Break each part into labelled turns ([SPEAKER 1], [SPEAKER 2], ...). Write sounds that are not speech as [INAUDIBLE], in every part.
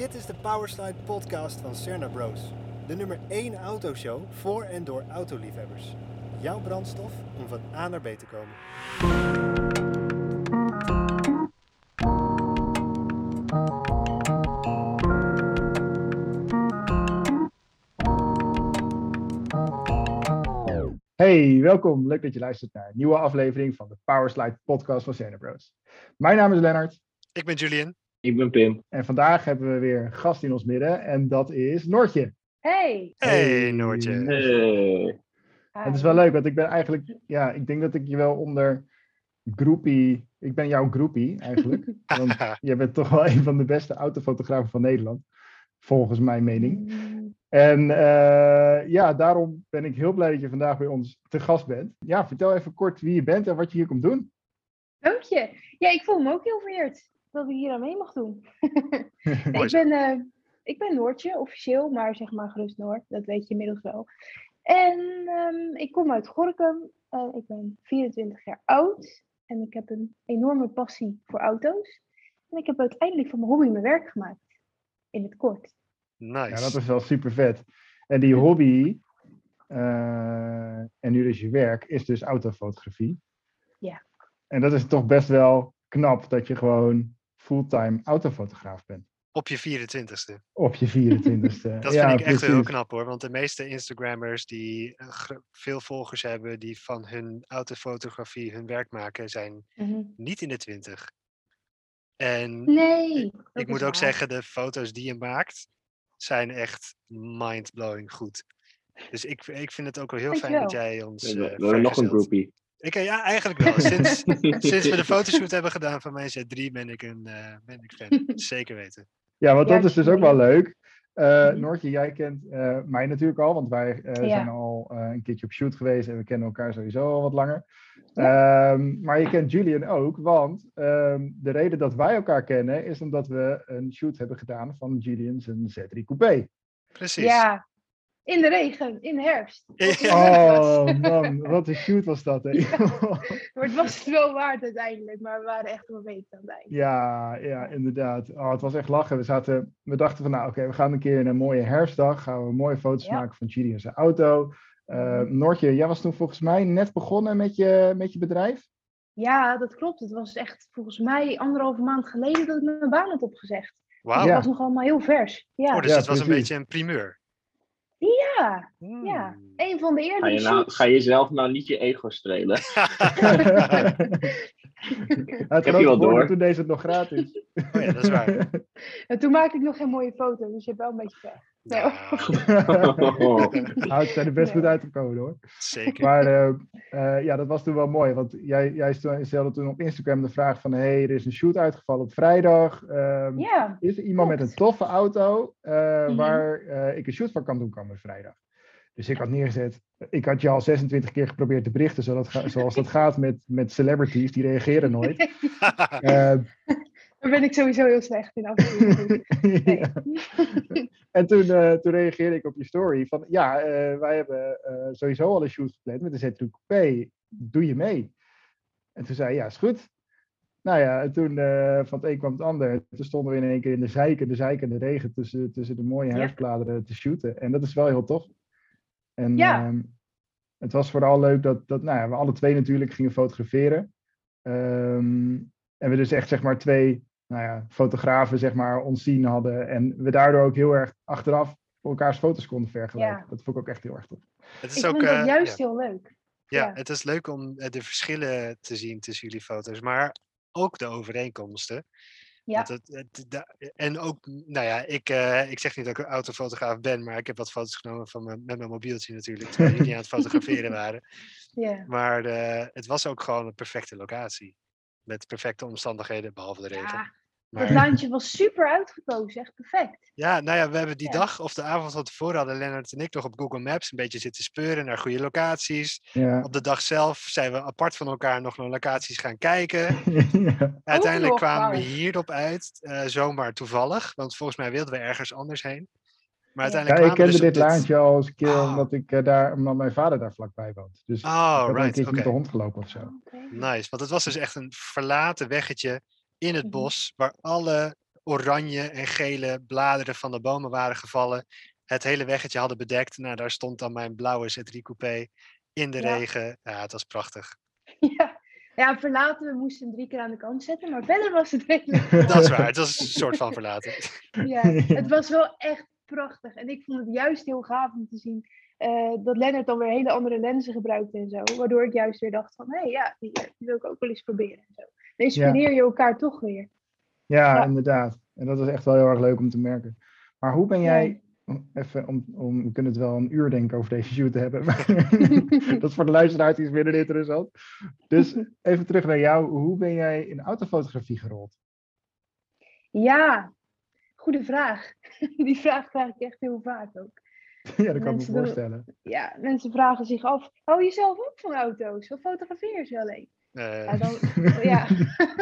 [SPEAKER 1] Dit is de Powerslide podcast van Cerna Bros. De nummer 1 autoshow voor en door autoliefhebbers. Jouw brandstof om van A naar B te komen.
[SPEAKER 2] Hey, welkom. Leuk dat je luistert naar een nieuwe aflevering van de Powerslide podcast van Cerna Bros. Mijn naam is Lennart
[SPEAKER 1] Ik ben Julian.
[SPEAKER 3] Ik ben Pim.
[SPEAKER 2] en vandaag hebben we weer een gast in ons midden en dat is Noortje.
[SPEAKER 4] Hey.
[SPEAKER 1] Hey, Noortje.
[SPEAKER 3] Hey.
[SPEAKER 2] Het is wel leuk, want ik ben eigenlijk, ja, ik denk dat ik je wel onder groepie, ik ben jouw groepie eigenlijk. [LAUGHS] Want jij bent toch wel een van de beste autofotografen van Nederland, volgens mijn mening. En eh, ja, daarom ben ik heel blij dat je vandaag bij ons te gast bent. Ja, vertel even kort wie je bent en wat je hier komt doen.
[SPEAKER 4] Dank je. Ja, ik voel me ook heel vereerd dat ik hier aan mee mag doen. [LAUGHS] Nee, ik, ben, eh, ik ben Noortje, officieel, maar zeg maar gerust Noord. Dat weet je inmiddels wel. En ehm, ik kom uit Gorkum. Eh, ik ben 24 jaar oud. En ik heb een enorme passie voor auto's. En ik heb uiteindelijk van mijn hobby mijn werk gemaakt. In het kort.
[SPEAKER 1] Nice.
[SPEAKER 2] Ja, dat is wel super vet. En die hobby, eh, en nu dus je werk, is dus autofotografie.
[SPEAKER 4] Ja.
[SPEAKER 2] En dat is toch best wel knap dat je gewoon fulltime autofotograaf bent.
[SPEAKER 1] Op je 24ste.
[SPEAKER 2] Op je 24ste. [LAUGHS]
[SPEAKER 1] Dat
[SPEAKER 2] ja,
[SPEAKER 1] vind ik echt heel knap hoor. Want de meeste Instagrammers die eh, veel volgers hebben, die van hun autofotografie hun werk maken, zijn
[SPEAKER 4] Mhm.
[SPEAKER 1] niet in de 20. En
[SPEAKER 4] Nee.
[SPEAKER 1] ik moet ook
[SPEAKER 4] waar.
[SPEAKER 1] zeggen, de foto's die je maakt zijn echt mind-blowing goed. Dus ik, ik vind het ook wel heel fijn dat jij ons.
[SPEAKER 3] We
[SPEAKER 1] eh,
[SPEAKER 3] hebben we hebben nog een
[SPEAKER 1] vergezelt. Ik, eh, ja, eigenlijk wel. Sinds, [LAUGHS] sinds we de fotoshoot hebben gedaan van mij Z3 ben ik een eh, ben ik fan. [LAUGHS] Zeker weten.
[SPEAKER 2] Ja, want dat is dus ook wel leuk. Eh
[SPEAKER 4] Mhm.
[SPEAKER 2] Noortje, jij kent eh, mij natuurlijk al, want wij eh,
[SPEAKER 4] Ja.
[SPEAKER 2] zijn al eh, een keertje op shoot geweest en we kennen elkaar sowieso al wat langer. Ehm, maar je kent Julian ook, want ehm, de reden dat wij elkaar kennen is omdat we een shoot hebben gedaan van Julian zijn Z3 Coupé.
[SPEAKER 1] Precies.
[SPEAKER 4] Ja. In de regen, in de herfst.
[SPEAKER 2] Oh man, [LAUGHS] wat een shoot was dat. Hè?
[SPEAKER 4] Maar het was het wel waard uiteindelijk. Maar we waren echt een week aan het eind.
[SPEAKER 2] Ja, ja, inderdaad. Oh, het was echt lachen. We, zaten, we dachten van, nou oké, we gaan een keer in een mooie herfstdag. Gaan we mooie foto's
[SPEAKER 4] Ja.
[SPEAKER 2] maken van Chidi en zijn auto. Eh, Noortje, jij was toen volgens mij net begonnen met je, met je bedrijf.
[SPEAKER 4] Ja, dat klopt. Het was echt volgens mij anderhalve maand geleden dat ik mijn baan had opgezegd.
[SPEAKER 1] Wauw.
[SPEAKER 4] Het
[SPEAKER 2] Ja.
[SPEAKER 4] was nog allemaal heel vers. Ja,
[SPEAKER 1] Oh, dus
[SPEAKER 2] Ja,
[SPEAKER 1] het was een beetje een primeur.
[SPEAKER 4] Ja, ja.
[SPEAKER 1] Hmm.
[SPEAKER 4] een van de
[SPEAKER 3] Ga
[SPEAKER 4] eerdere
[SPEAKER 3] je, nou, ga je zelf nou niet je ego strelen? [LAUGHS] [LAUGHS] [LAUGHS] [LAUGHS]
[SPEAKER 2] het
[SPEAKER 3] je wel door.
[SPEAKER 2] toen deed het nog gratis.
[SPEAKER 1] Oh ja, dat is waar. [LAUGHS]
[SPEAKER 4] En toen maakte ik nog geen mooie foto, dus je hebt wel een beetje pech. Nee,
[SPEAKER 1] Nou,
[SPEAKER 2] het zijn er best
[SPEAKER 4] Nee.
[SPEAKER 2] goed uitgekomen hoor.
[SPEAKER 1] zeker.
[SPEAKER 2] Maar eh, eh, ja, dat was toen wel mooi. Want jij, jij stelde toen op Instagram de vraag van... hey, er is een shoot uitgevallen op vrijdag. Ehm,
[SPEAKER 4] Ja,
[SPEAKER 2] Is er iemand met een toffe auto eh,
[SPEAKER 4] Mhm.
[SPEAKER 2] waar eh, ik een shoot van kan doen komende vrijdag? Dus ik had neergezet. Ik had je al 26 keer geprobeerd te berichten, zodat, zoals dat gaat met, met celebrities, die reageren nooit. [LAUGHS] Eh,
[SPEAKER 4] daar ben ik sowieso heel slecht in en. Nee. [LAUGHS]
[SPEAKER 2] toen, eh, toen reageerde ik op je story van ja, eh, wij hebben eh, sowieso al een shoot gepland met de Z3 Coupé. Doe je mee? En toen zei hij, ja, is goed. Nou ja, en toen eh, van het een kwam het ander. Toen stonden we in één keer in de zeiken, de zeiken en de regen tussen, tussen de mooie
[SPEAKER 4] Ja.
[SPEAKER 2] herfstbladeren te shooten. En dat is wel heel tof. En
[SPEAKER 4] Ja.
[SPEAKER 2] ehm, het was vooral leuk dat, dat nou ja, we alle twee natuurlijk gingen fotograferen. Ehm, en we dus echt zeg maar twee nou ja, fotografen zeg maar ons zien hadden. En we daardoor ook heel erg achteraf elkaars foto's konden vergelijken.
[SPEAKER 4] Ja.
[SPEAKER 2] Dat vond ik ook echt heel erg tof.
[SPEAKER 1] Het is
[SPEAKER 4] Ik
[SPEAKER 1] ook,
[SPEAKER 4] vond dat
[SPEAKER 1] eh,
[SPEAKER 4] juist
[SPEAKER 1] ja.
[SPEAKER 4] heel leuk.
[SPEAKER 1] Ja,
[SPEAKER 4] Ja.
[SPEAKER 1] het is leuk om eh, de verschillen te zien tussen jullie foto's, maar ook de overeenkomsten.
[SPEAKER 4] Ja.
[SPEAKER 1] Het, en ook, nou ja, ik, eh, ik zeg niet dat ik een autofotograaf ben, maar ik heb wat foto's genomen van mijn, met mijn mobieltje natuurlijk, terwijl jullie aan het [LAUGHS] fotograferen waren. Maar eh, het was ook gewoon een perfecte locatie. Met perfecte omstandigheden, behalve de regen.
[SPEAKER 4] ja,
[SPEAKER 1] Maar,
[SPEAKER 4] dat lijntje was super uitgekozen. Echt perfect.
[SPEAKER 1] ja, nou ja, we hebben die
[SPEAKER 4] Ja.
[SPEAKER 1] dag of de avond van tevoren hadden Lennart en ik nog op Google Maps een beetje zitten speuren naar goede locaties.
[SPEAKER 2] Ja.
[SPEAKER 1] Op de dag zelf zijn we apart van elkaar nog naar locaties gaan kijken. [LAUGHS]
[SPEAKER 2] ja.
[SPEAKER 1] Uiteindelijk kwamen we hierop uit, eh, zomaar toevallig. Want volgens mij wilden we ergens anders heen. Maar
[SPEAKER 4] Ja.
[SPEAKER 2] Ja,
[SPEAKER 1] uiteindelijk
[SPEAKER 2] ik kende
[SPEAKER 1] dus
[SPEAKER 2] dit laantje al eens een keer
[SPEAKER 1] Oh.
[SPEAKER 2] omdat, ik, eh, daar, omdat mijn vader daar vlakbij woont. Dus ik
[SPEAKER 1] Oh,
[SPEAKER 2] al een keertje met de hond gelopen of zo.
[SPEAKER 1] Nice, want het was dus echt een verlaten weggetje in het
[SPEAKER 4] Mhm.
[SPEAKER 1] bos, waar alle
[SPEAKER 5] oranje en gele bladeren van de bomen waren gevallen. Het hele weggetje hadden bedekt. Nou, daar stond dan mijn blauwe Z3 coupé in de
[SPEAKER 4] Ja.
[SPEAKER 5] regen. Ja, het was prachtig. [LAUGHS]
[SPEAKER 4] Ja. ja, verlaten, we moesten hem drie keer aan de kant zetten, maar verder was het [LAUGHS] redelijk.
[SPEAKER 5] Dat is waar, het was een soort van verlaten. [LAUGHS]
[SPEAKER 4] Ja, het was wel echt prachtig. En ik vond het juist heel gaaf om te zien eh, dat Lennart dan weer hele andere lenzen gebruikte en zo. Waardoor ik juist weer dacht van, hé ja, die, die wil ik ook wel eens proberen. En zo. Dan inspireer je elkaar toch weer.
[SPEAKER 2] Ja, inderdaad. En dat is echt wel heel erg leuk om te merken. Maar hoe ben jij, even om, om, we kunnen het wel een uur denken over deze shoot te hebben, maar [LAUGHS] [LAUGHS] dat is voor de luisteraars iets minder interessant. Dus even terug naar jou. Hoe ben jij in autofotografie gerold?
[SPEAKER 4] Ja, goede vraag. [LAUGHS] Die vraag krijg ik echt heel vaak ook.
[SPEAKER 2] ja, dat kan ik me
[SPEAKER 4] Mensen doen-
[SPEAKER 2] voorstellen.
[SPEAKER 4] Ja, mensen vragen zich af, hou je zelf ook van auto's? Of fotografeer je ze alleen?
[SPEAKER 5] Eh,
[SPEAKER 4] Ja, dan, [LAUGHS] ja.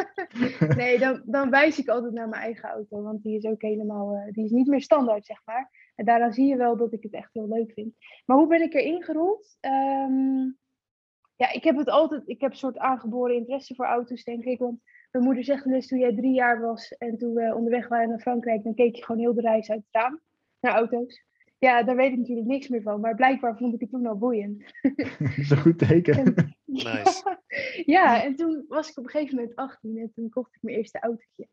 [SPEAKER 4] [LAUGHS] nee, dan, dan wijs ik altijd naar mijn eigen auto, want die is ook helemaal, eh, die is niet meer standaard, zeg maar. En daaraan zie je wel dat ik het echt heel leuk vind. Maar hoe ben ik erin gerold? Ehm, ja, ik heb het altijd, ik heb een soort aangeboren interesse voor auto's, denk ik. Want mijn moeder zegt wel eens toen jij drie jaar was en toen we onderweg waren naar Frankrijk, dan keek je gewoon heel de reis uit het raam naar auto's. Ja, daar weet ik natuurlijk niks meer van, maar blijkbaar vond ik het toen al boeiend. [LAUGHS]
[SPEAKER 2] dat is een goed teken.
[SPEAKER 5] Nice. [LAUGHS]
[SPEAKER 4] Ja, en toen was ik op een gegeven moment 18 en toen kocht ik mijn eerste autootje.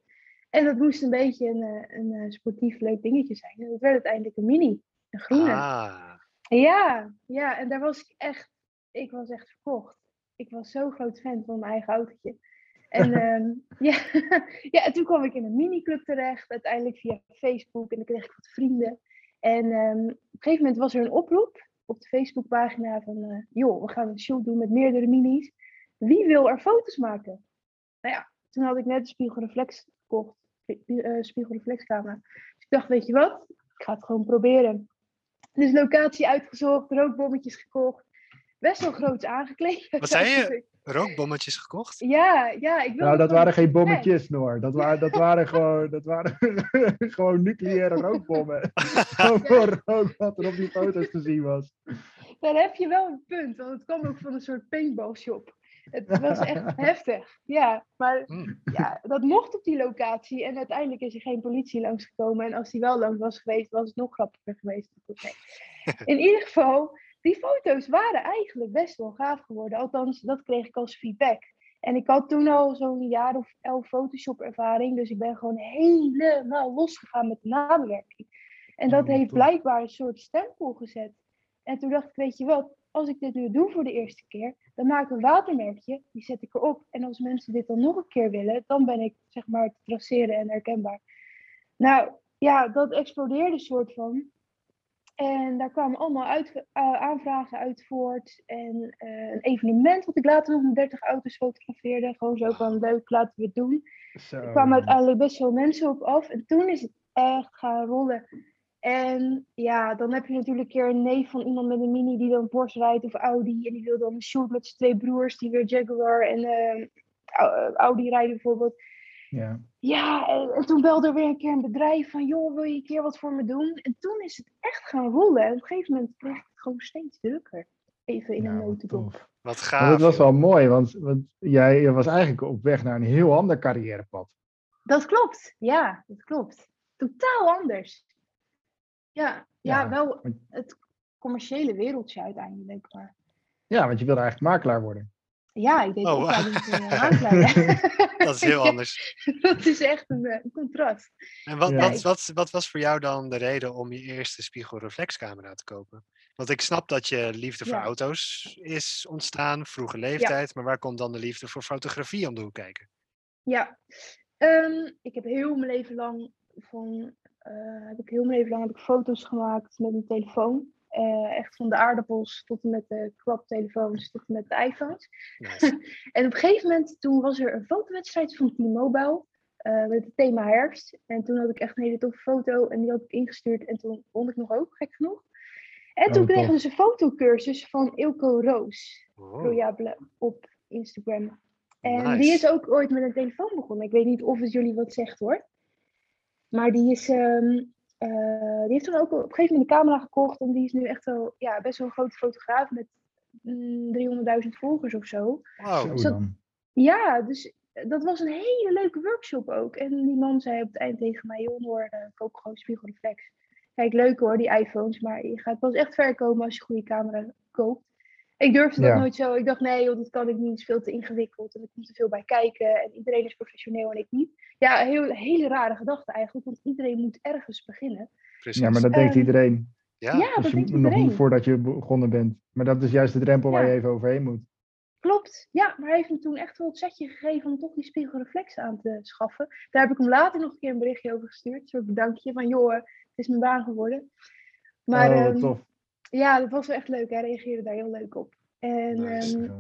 [SPEAKER 4] En dat moest een beetje een, eh, een, eh, sportief leuk dingetje zijn. En dat werd uiteindelijk een mini, een groene.
[SPEAKER 5] Ah,
[SPEAKER 4] Ja, ja, en daar was ik echt, ik was echt verkocht. Ik was zo groot fan van mijn eigen autootje. En [LAUGHS] ehm, ja, ja, en toen kwam ik in een miniclub terecht, uiteindelijk via Facebook en dan kreeg ik wat vrienden. En ehm, op een gegeven moment was er een oproep op de Facebookpagina van, eh, joh, we gaan een shoot doen met meerdere minis. Wie wil er foto's maken? Nou ja, toen had ik net een spiegelreflex gekocht, eh, spiegelreflexcamera. Dus ik dacht, weet je wat, ik ga het gewoon proberen. Dus locatie uitgezocht, rookbommetjes gekocht. Best wel groots aangekleed. [LAUGHS]
[SPEAKER 5] Wat zei je? rookbommetjes gekocht?
[SPEAKER 4] Ja, ja. Ik
[SPEAKER 2] Nou, dat waren geen bommetjes, Noor. Dat waren, dat waren [LAUGHS] gewoon, dat waren [LAUGHS] gewoon nucleaire rookbommen. Gewoon voor rook wat er op die foto's te zien was.
[SPEAKER 4] Dan heb je wel een punt, want het kwam ook van een soort paintball shop. Het was echt heftig. Ja, maar
[SPEAKER 5] Hmm.
[SPEAKER 4] ja, dat mocht op die locatie. En uiteindelijk is er geen politie langsgekomen. En als die wel langs was geweest, was het nog grappiger geweest. Oké. In ieder geval, die foto's waren eigenlijk best wel gaaf geworden. Althans, dat kreeg ik als feedback. En ik had toen al zo'n jaar of elf Photoshop ervaring. Dus ik ben gewoon helemaal losgegaan met de nabewerking. En dat heeft blijkbaar een soort stempel gezet. En toen dacht ik, weet je wat, als ik dit nu doe voor de eerste keer, dan maak ik een watermerkje, die zet ik erop. En als mensen dit dan nog een keer willen, dan ben ik zeg maar te traceren en herkenbaar. Nou ja, dat explodeerde soort van. En daar kwamen allemaal uit, eh, aanvragen uit voort. En eh, een evenement wat ik later nog met 30 auto's fotografeerde. Gewoon zo van leuk, laten we het doen.
[SPEAKER 2] Zo.
[SPEAKER 4] Er kwamen uiteindelijk best veel mensen op af. En toen is het echt gaan rollen. En ja, dan heb je natuurlijk een keer een neef van iemand met een mini die dan Porsche rijdt of Audi. En die wil dan een shoot met zijn twee broers die weer Jaguar en eh, Au- Audi rijden bijvoorbeeld.
[SPEAKER 2] Ja.
[SPEAKER 4] Ja, en, en toen belde er weer een keer een bedrijf van, joh, wil je een keer wat voor me doen? En toen is het echt gaan rollen. En op een gegeven moment kreeg ik het gewoon steeds drukker. Even in een
[SPEAKER 2] Nou, wat
[SPEAKER 4] notendop.
[SPEAKER 5] Wat
[SPEAKER 2] Maar
[SPEAKER 5] gaaf.
[SPEAKER 2] dat was wel mooi, want, want jij was eigenlijk op weg naar een heel ander carrièrepad.
[SPEAKER 4] Dat klopt, ja, dat klopt. Totaal anders. Ja, ja,
[SPEAKER 2] Ja,
[SPEAKER 4] wel het commerciële wereldje uiteindelijk. Maar
[SPEAKER 2] Ja, want je wilde eigenlijk makelaar worden.
[SPEAKER 4] Ja, ik deed
[SPEAKER 5] Oh,
[SPEAKER 4] in de makelaar.
[SPEAKER 5] Dat is heel [LAUGHS] anders.
[SPEAKER 4] dat is echt een, eh, een contrast.
[SPEAKER 5] En wat,
[SPEAKER 2] Ja.
[SPEAKER 5] wat, wat, wat was voor jou dan de reden om je eerste spiegelreflexcamera te kopen? Want ik snap dat je liefde voor
[SPEAKER 4] Ja.
[SPEAKER 5] auto's is ontstaan, vroege leeftijd, maar waar komt dan de liefde voor fotografie om de hoek kijken?
[SPEAKER 4] Ja, Ehm, ik heb heel mijn leven lang van, eh, heb ik heel mijn leven lang heb ik foto's gemaakt met mijn telefoon. Eh, echt van de aardappels tot en met de klaptelefoons tot en met de iPhones.
[SPEAKER 5] Nice. [LAUGHS]
[SPEAKER 4] En op een gegeven moment, toen was er een fotowedstrijd van T-Mobile eh, met het thema herfst. En toen had ik echt een hele toffe foto en die had ik ingestuurd en toen won ik nog ook, gek genoeg. En toen
[SPEAKER 2] Oh,
[SPEAKER 4] kregen we dus een fotocursus van Ilko Roos.
[SPEAKER 5] Wow.
[SPEAKER 4] Royable op Instagram. En die is ook ooit met een telefoon begonnen. Ik weet niet of het jullie wat zegt hoor. Maar die, is, ehm, eh, die heeft toen ook op een gegeven moment een camera gekocht. En die is nu echt wel ja, best wel een grote fotograaf met mm, 300.000 volgers of zo.
[SPEAKER 5] Wow.
[SPEAKER 2] Dan.
[SPEAKER 4] Ja, dus dat was een hele leuke workshop ook. En die man zei op het eind tegen mij, joh, hoor, uh, koop gewoon spiegelreflex. Kijk, leuk hoor, die iPhones, maar je gaat pas echt ver komen als je een goede camera koopt. Ik durfde dat
[SPEAKER 2] Ja.
[SPEAKER 4] nooit zo. Ik dacht, nee, joh, dat kan ik niet. Het is veel te ingewikkeld en er komt te veel bij kijken. En iedereen is professioneel en ik niet. Ja, een heel, hele rare gedachte eigenlijk, want iedereen moet ergens beginnen.
[SPEAKER 1] Precies.
[SPEAKER 2] Ja, maar dat denkt
[SPEAKER 4] Ehm,
[SPEAKER 2] iedereen.
[SPEAKER 1] Ja,
[SPEAKER 4] ja,
[SPEAKER 2] Dus
[SPEAKER 4] dat
[SPEAKER 2] je,
[SPEAKER 4] denkt
[SPEAKER 2] nog
[SPEAKER 4] iedereen.
[SPEAKER 2] niet voordat je begonnen bent. Maar dat is juist de drempel waar
[SPEAKER 4] Ja.
[SPEAKER 2] je even overheen moet.
[SPEAKER 4] Klopt, ja, maar hij heeft me toen echt wel het setje gegeven om toch die spiegelreflex aan te schaffen. Daar heb ik hem later nog een keer een berichtje over gestuurd, een soort bedankje van joh, het is mijn baan geworden. Maar
[SPEAKER 2] oh,
[SPEAKER 4] ehm,
[SPEAKER 2] tof.
[SPEAKER 4] Ja, dat was wel echt leuk, hij reageerde daar heel leuk op. En
[SPEAKER 1] Nice.
[SPEAKER 4] ehm,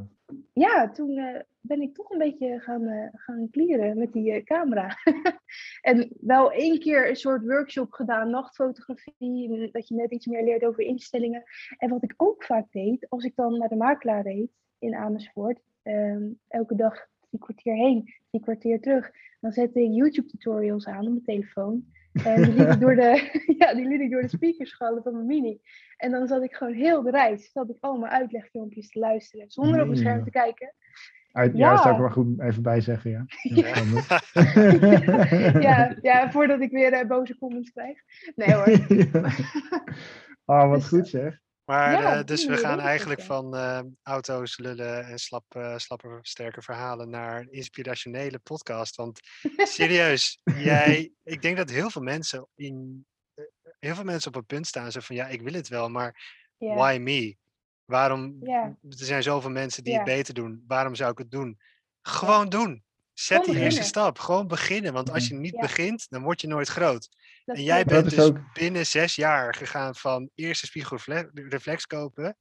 [SPEAKER 4] ja, toen eh, ben ik toch een beetje gaan, eh, gaan klieren met die eh, camera. [LAUGHS] en wel één keer een soort workshop gedaan, nachtfotografie, dat je net iets meer leert over instellingen. En wat ik ook vaak deed, als ik dan naar de makelaar reed in Amersfoort, ehm, elke dag drie kwartier heen, drie kwartier terug, dan zette ik YouTube tutorials aan op mijn telefoon. En die liet ik door de, [LAUGHS] ja, die liet ik door de speakers schallen van mijn mini. En dan zat ik gewoon heel de reis, zat ik allemaal uitlegfilmpjes te luisteren, zonder op mijn scherm te kijken.
[SPEAKER 2] Uit, ja, zou ik er maar goed even bij zeggen, ja. [LAUGHS]
[SPEAKER 4] Ja. [LAUGHS] ja, ja, voordat ik weer eh, boze comments krijg. Nee hoor.
[SPEAKER 2] oh, wat
[SPEAKER 4] Dus,
[SPEAKER 2] goed zeg.
[SPEAKER 1] Maar
[SPEAKER 4] Ja,
[SPEAKER 1] eh, dus we gaan eigenlijk van eh, auto's lullen en slap, eh, slappe sterke verhalen naar een inspirationele podcast. Want serieus, jij, [LAUGHS] ik denk dat heel veel mensen in heel veel mensen op een punt staan zo van ja, ik wil het wel, maar why me? Waarom? Er zijn zoveel mensen die het beter doen. Waarom zou ik het doen? Gewoon doen. Zet die eerste stap. Gewoon beginnen. Want als je niet
[SPEAKER 4] Ja.
[SPEAKER 1] begint, dan word je nooit groot.
[SPEAKER 4] Dat
[SPEAKER 1] En jij bent dus
[SPEAKER 2] ook-
[SPEAKER 1] binnen zes jaar gegaan van eerste spiegelreflex kopen.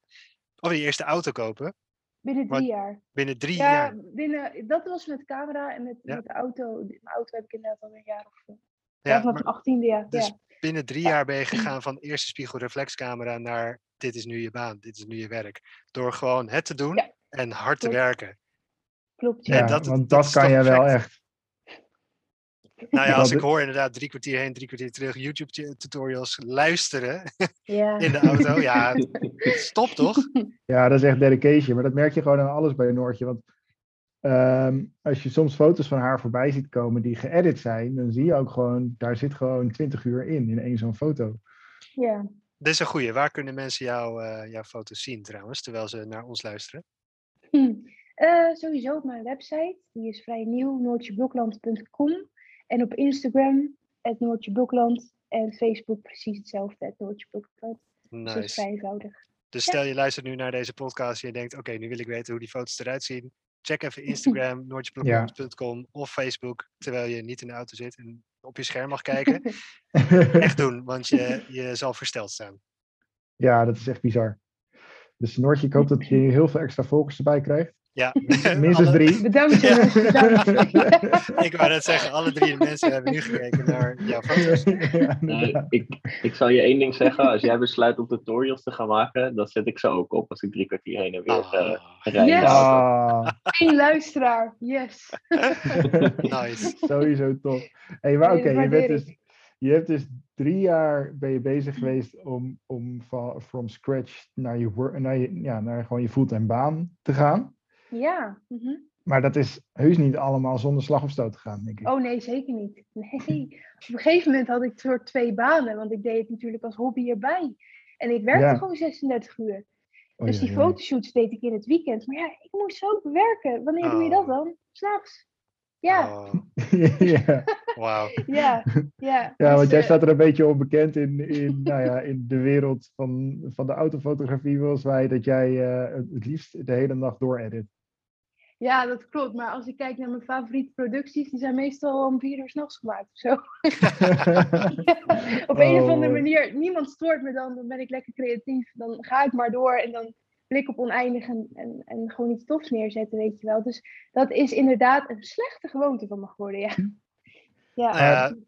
[SPEAKER 1] Of die eerste auto kopen.
[SPEAKER 4] binnen
[SPEAKER 1] maar-
[SPEAKER 4] drie jaar.
[SPEAKER 1] Binnen drie
[SPEAKER 4] Ja,
[SPEAKER 1] jaar.
[SPEAKER 4] binnen, dat was met camera en met,
[SPEAKER 1] Ja.
[SPEAKER 4] met de auto. Mijn auto heb ik inderdaad al een jaar of eh,
[SPEAKER 1] Ja,
[SPEAKER 4] ja, vanaf
[SPEAKER 1] maar
[SPEAKER 4] mijn achttiende jaar.
[SPEAKER 1] dus
[SPEAKER 4] ja.
[SPEAKER 1] binnen drie jaar ben je [CLEARS THROAT] gegaan van eerste spiegelreflexcamera naar dit is nu je baan, dit is nu je werk. Door gewoon het te doen
[SPEAKER 4] Ja.
[SPEAKER 1] en hard te werken.
[SPEAKER 4] Klopt.
[SPEAKER 1] Ja, dat-
[SPEAKER 2] want
[SPEAKER 1] dat
[SPEAKER 2] kan jij wel echt.
[SPEAKER 1] Nou ja, [LAUGHS] als ik hoor inderdaad drie kwartier heen, drie kwartier terug YouTube tu- tutorials luisteren [LAUGHS]
[SPEAKER 4] Ja.
[SPEAKER 1] in de auto. Ja, stop toch? [LAUGHS]
[SPEAKER 2] Ja, dat is echt dedication. Maar dat merk je gewoon aan alles bij Noortje. Want ehm, als je soms foto's van haar voorbij ziet komen die geëdit zijn, dan zie je ook gewoon, daar zit gewoon 20 uur in, in één zo'n foto.
[SPEAKER 4] ja.
[SPEAKER 1] Dit is een goeie. Waar kunnen mensen jou, eh, jouw foto's zien trouwens, terwijl ze naar ons luisteren?
[SPEAKER 4] Hm. Eh, sowieso op mijn website. Die is vrij nieuw, noortjeblokland.com. En op Instagram, het Noortjeblokland. En Facebook precies hetzelfde, het Noortjeblokland. Dus dat is
[SPEAKER 1] Nice.
[SPEAKER 4] vrij eenvoudig.
[SPEAKER 1] Dus stel je luistert nu naar deze podcast en je denkt, oké, nu wil ik weten hoe die foto's eruit zien. Check even [LAUGHS] Instagram, noortjeblokland.com of Facebook, terwijl je niet in de auto zit en op je scherm mag kijken. [LAUGHS] Echt doen, want je, je zal versteld staan.
[SPEAKER 2] ja, dat is echt bizar. Dus Noortje, ik hoop dat je [LAUGHS] heel veel extra volgers erbij krijgt.
[SPEAKER 1] Ja, [LAUGHS]
[SPEAKER 2] Minstens
[SPEAKER 1] alle-
[SPEAKER 2] drie.
[SPEAKER 4] Bedankt
[SPEAKER 1] Ja. [LAUGHS] Ik wou net zeggen, alle drie de mensen hebben nu gekeken naar jouw foto's.
[SPEAKER 2] Ja,
[SPEAKER 3] ik, ik zal je één ding zeggen. Als jij besluit om tutorials te gaan maken, dan zet ik ze ook op als ik drie kwartier heen en weer rijd. in de
[SPEAKER 4] Yes.
[SPEAKER 2] Ah,
[SPEAKER 4] Eén luisteraar, yes. [LAUGHS]
[SPEAKER 1] nice.
[SPEAKER 2] sowieso top. Hey, maar oké,
[SPEAKER 4] dat
[SPEAKER 2] je, bent dus, je hebt dus drie jaar ben je bezig geweest om, om van from scratch naar, je, naar, je, ja, naar gewoon je fulltime baan te gaan.
[SPEAKER 4] Ja. mhm.
[SPEAKER 2] Maar dat is heus niet allemaal zonder slag of stoot gegaan, denk ik.
[SPEAKER 4] Oh nee, zeker niet. Nee. Op een gegeven moment had ik soort twee banen, want ik deed het natuurlijk als hobby erbij. En ik werkte
[SPEAKER 2] Ja.
[SPEAKER 4] gewoon 36 uur.
[SPEAKER 2] Oh,
[SPEAKER 4] dus
[SPEAKER 2] ja,
[SPEAKER 4] die
[SPEAKER 2] ja.
[SPEAKER 4] fotoshoots deed ik in het weekend. Maar ja, ik moest ook werken. Wanneer doe je dat
[SPEAKER 1] Oh.
[SPEAKER 4] dan? S'nachts. Ja,
[SPEAKER 1] Oh, [LAUGHS]
[SPEAKER 2] ja.
[SPEAKER 1] Wauw.
[SPEAKER 4] ja, ja.
[SPEAKER 2] ja,
[SPEAKER 4] Dus,
[SPEAKER 2] want jij
[SPEAKER 4] eh,
[SPEAKER 2] staat er een beetje onbekend in, in, nou ja, in de wereld van, van de autofotografie, volgens mij, dat jij eh, het het liefst de hele nacht door edit.
[SPEAKER 4] Ja, dat klopt. Maar als ik kijk naar mijn favoriete producties, die zijn meestal om vier uur s'nachts gemaakt of zo. [LAUGHS] Op een of andere
[SPEAKER 2] Oh.
[SPEAKER 4] manier, niemand stoort me dan, dan ben ik lekker creatief. Dan ga ik maar door en dan blik op oneindig en, en, en gewoon iets tofs neerzetten, weet je wel. Dus dat is inderdaad een slechte gewoonte van me geworden, ja. [LAUGHS] Ja,
[SPEAKER 1] Nou
[SPEAKER 2] je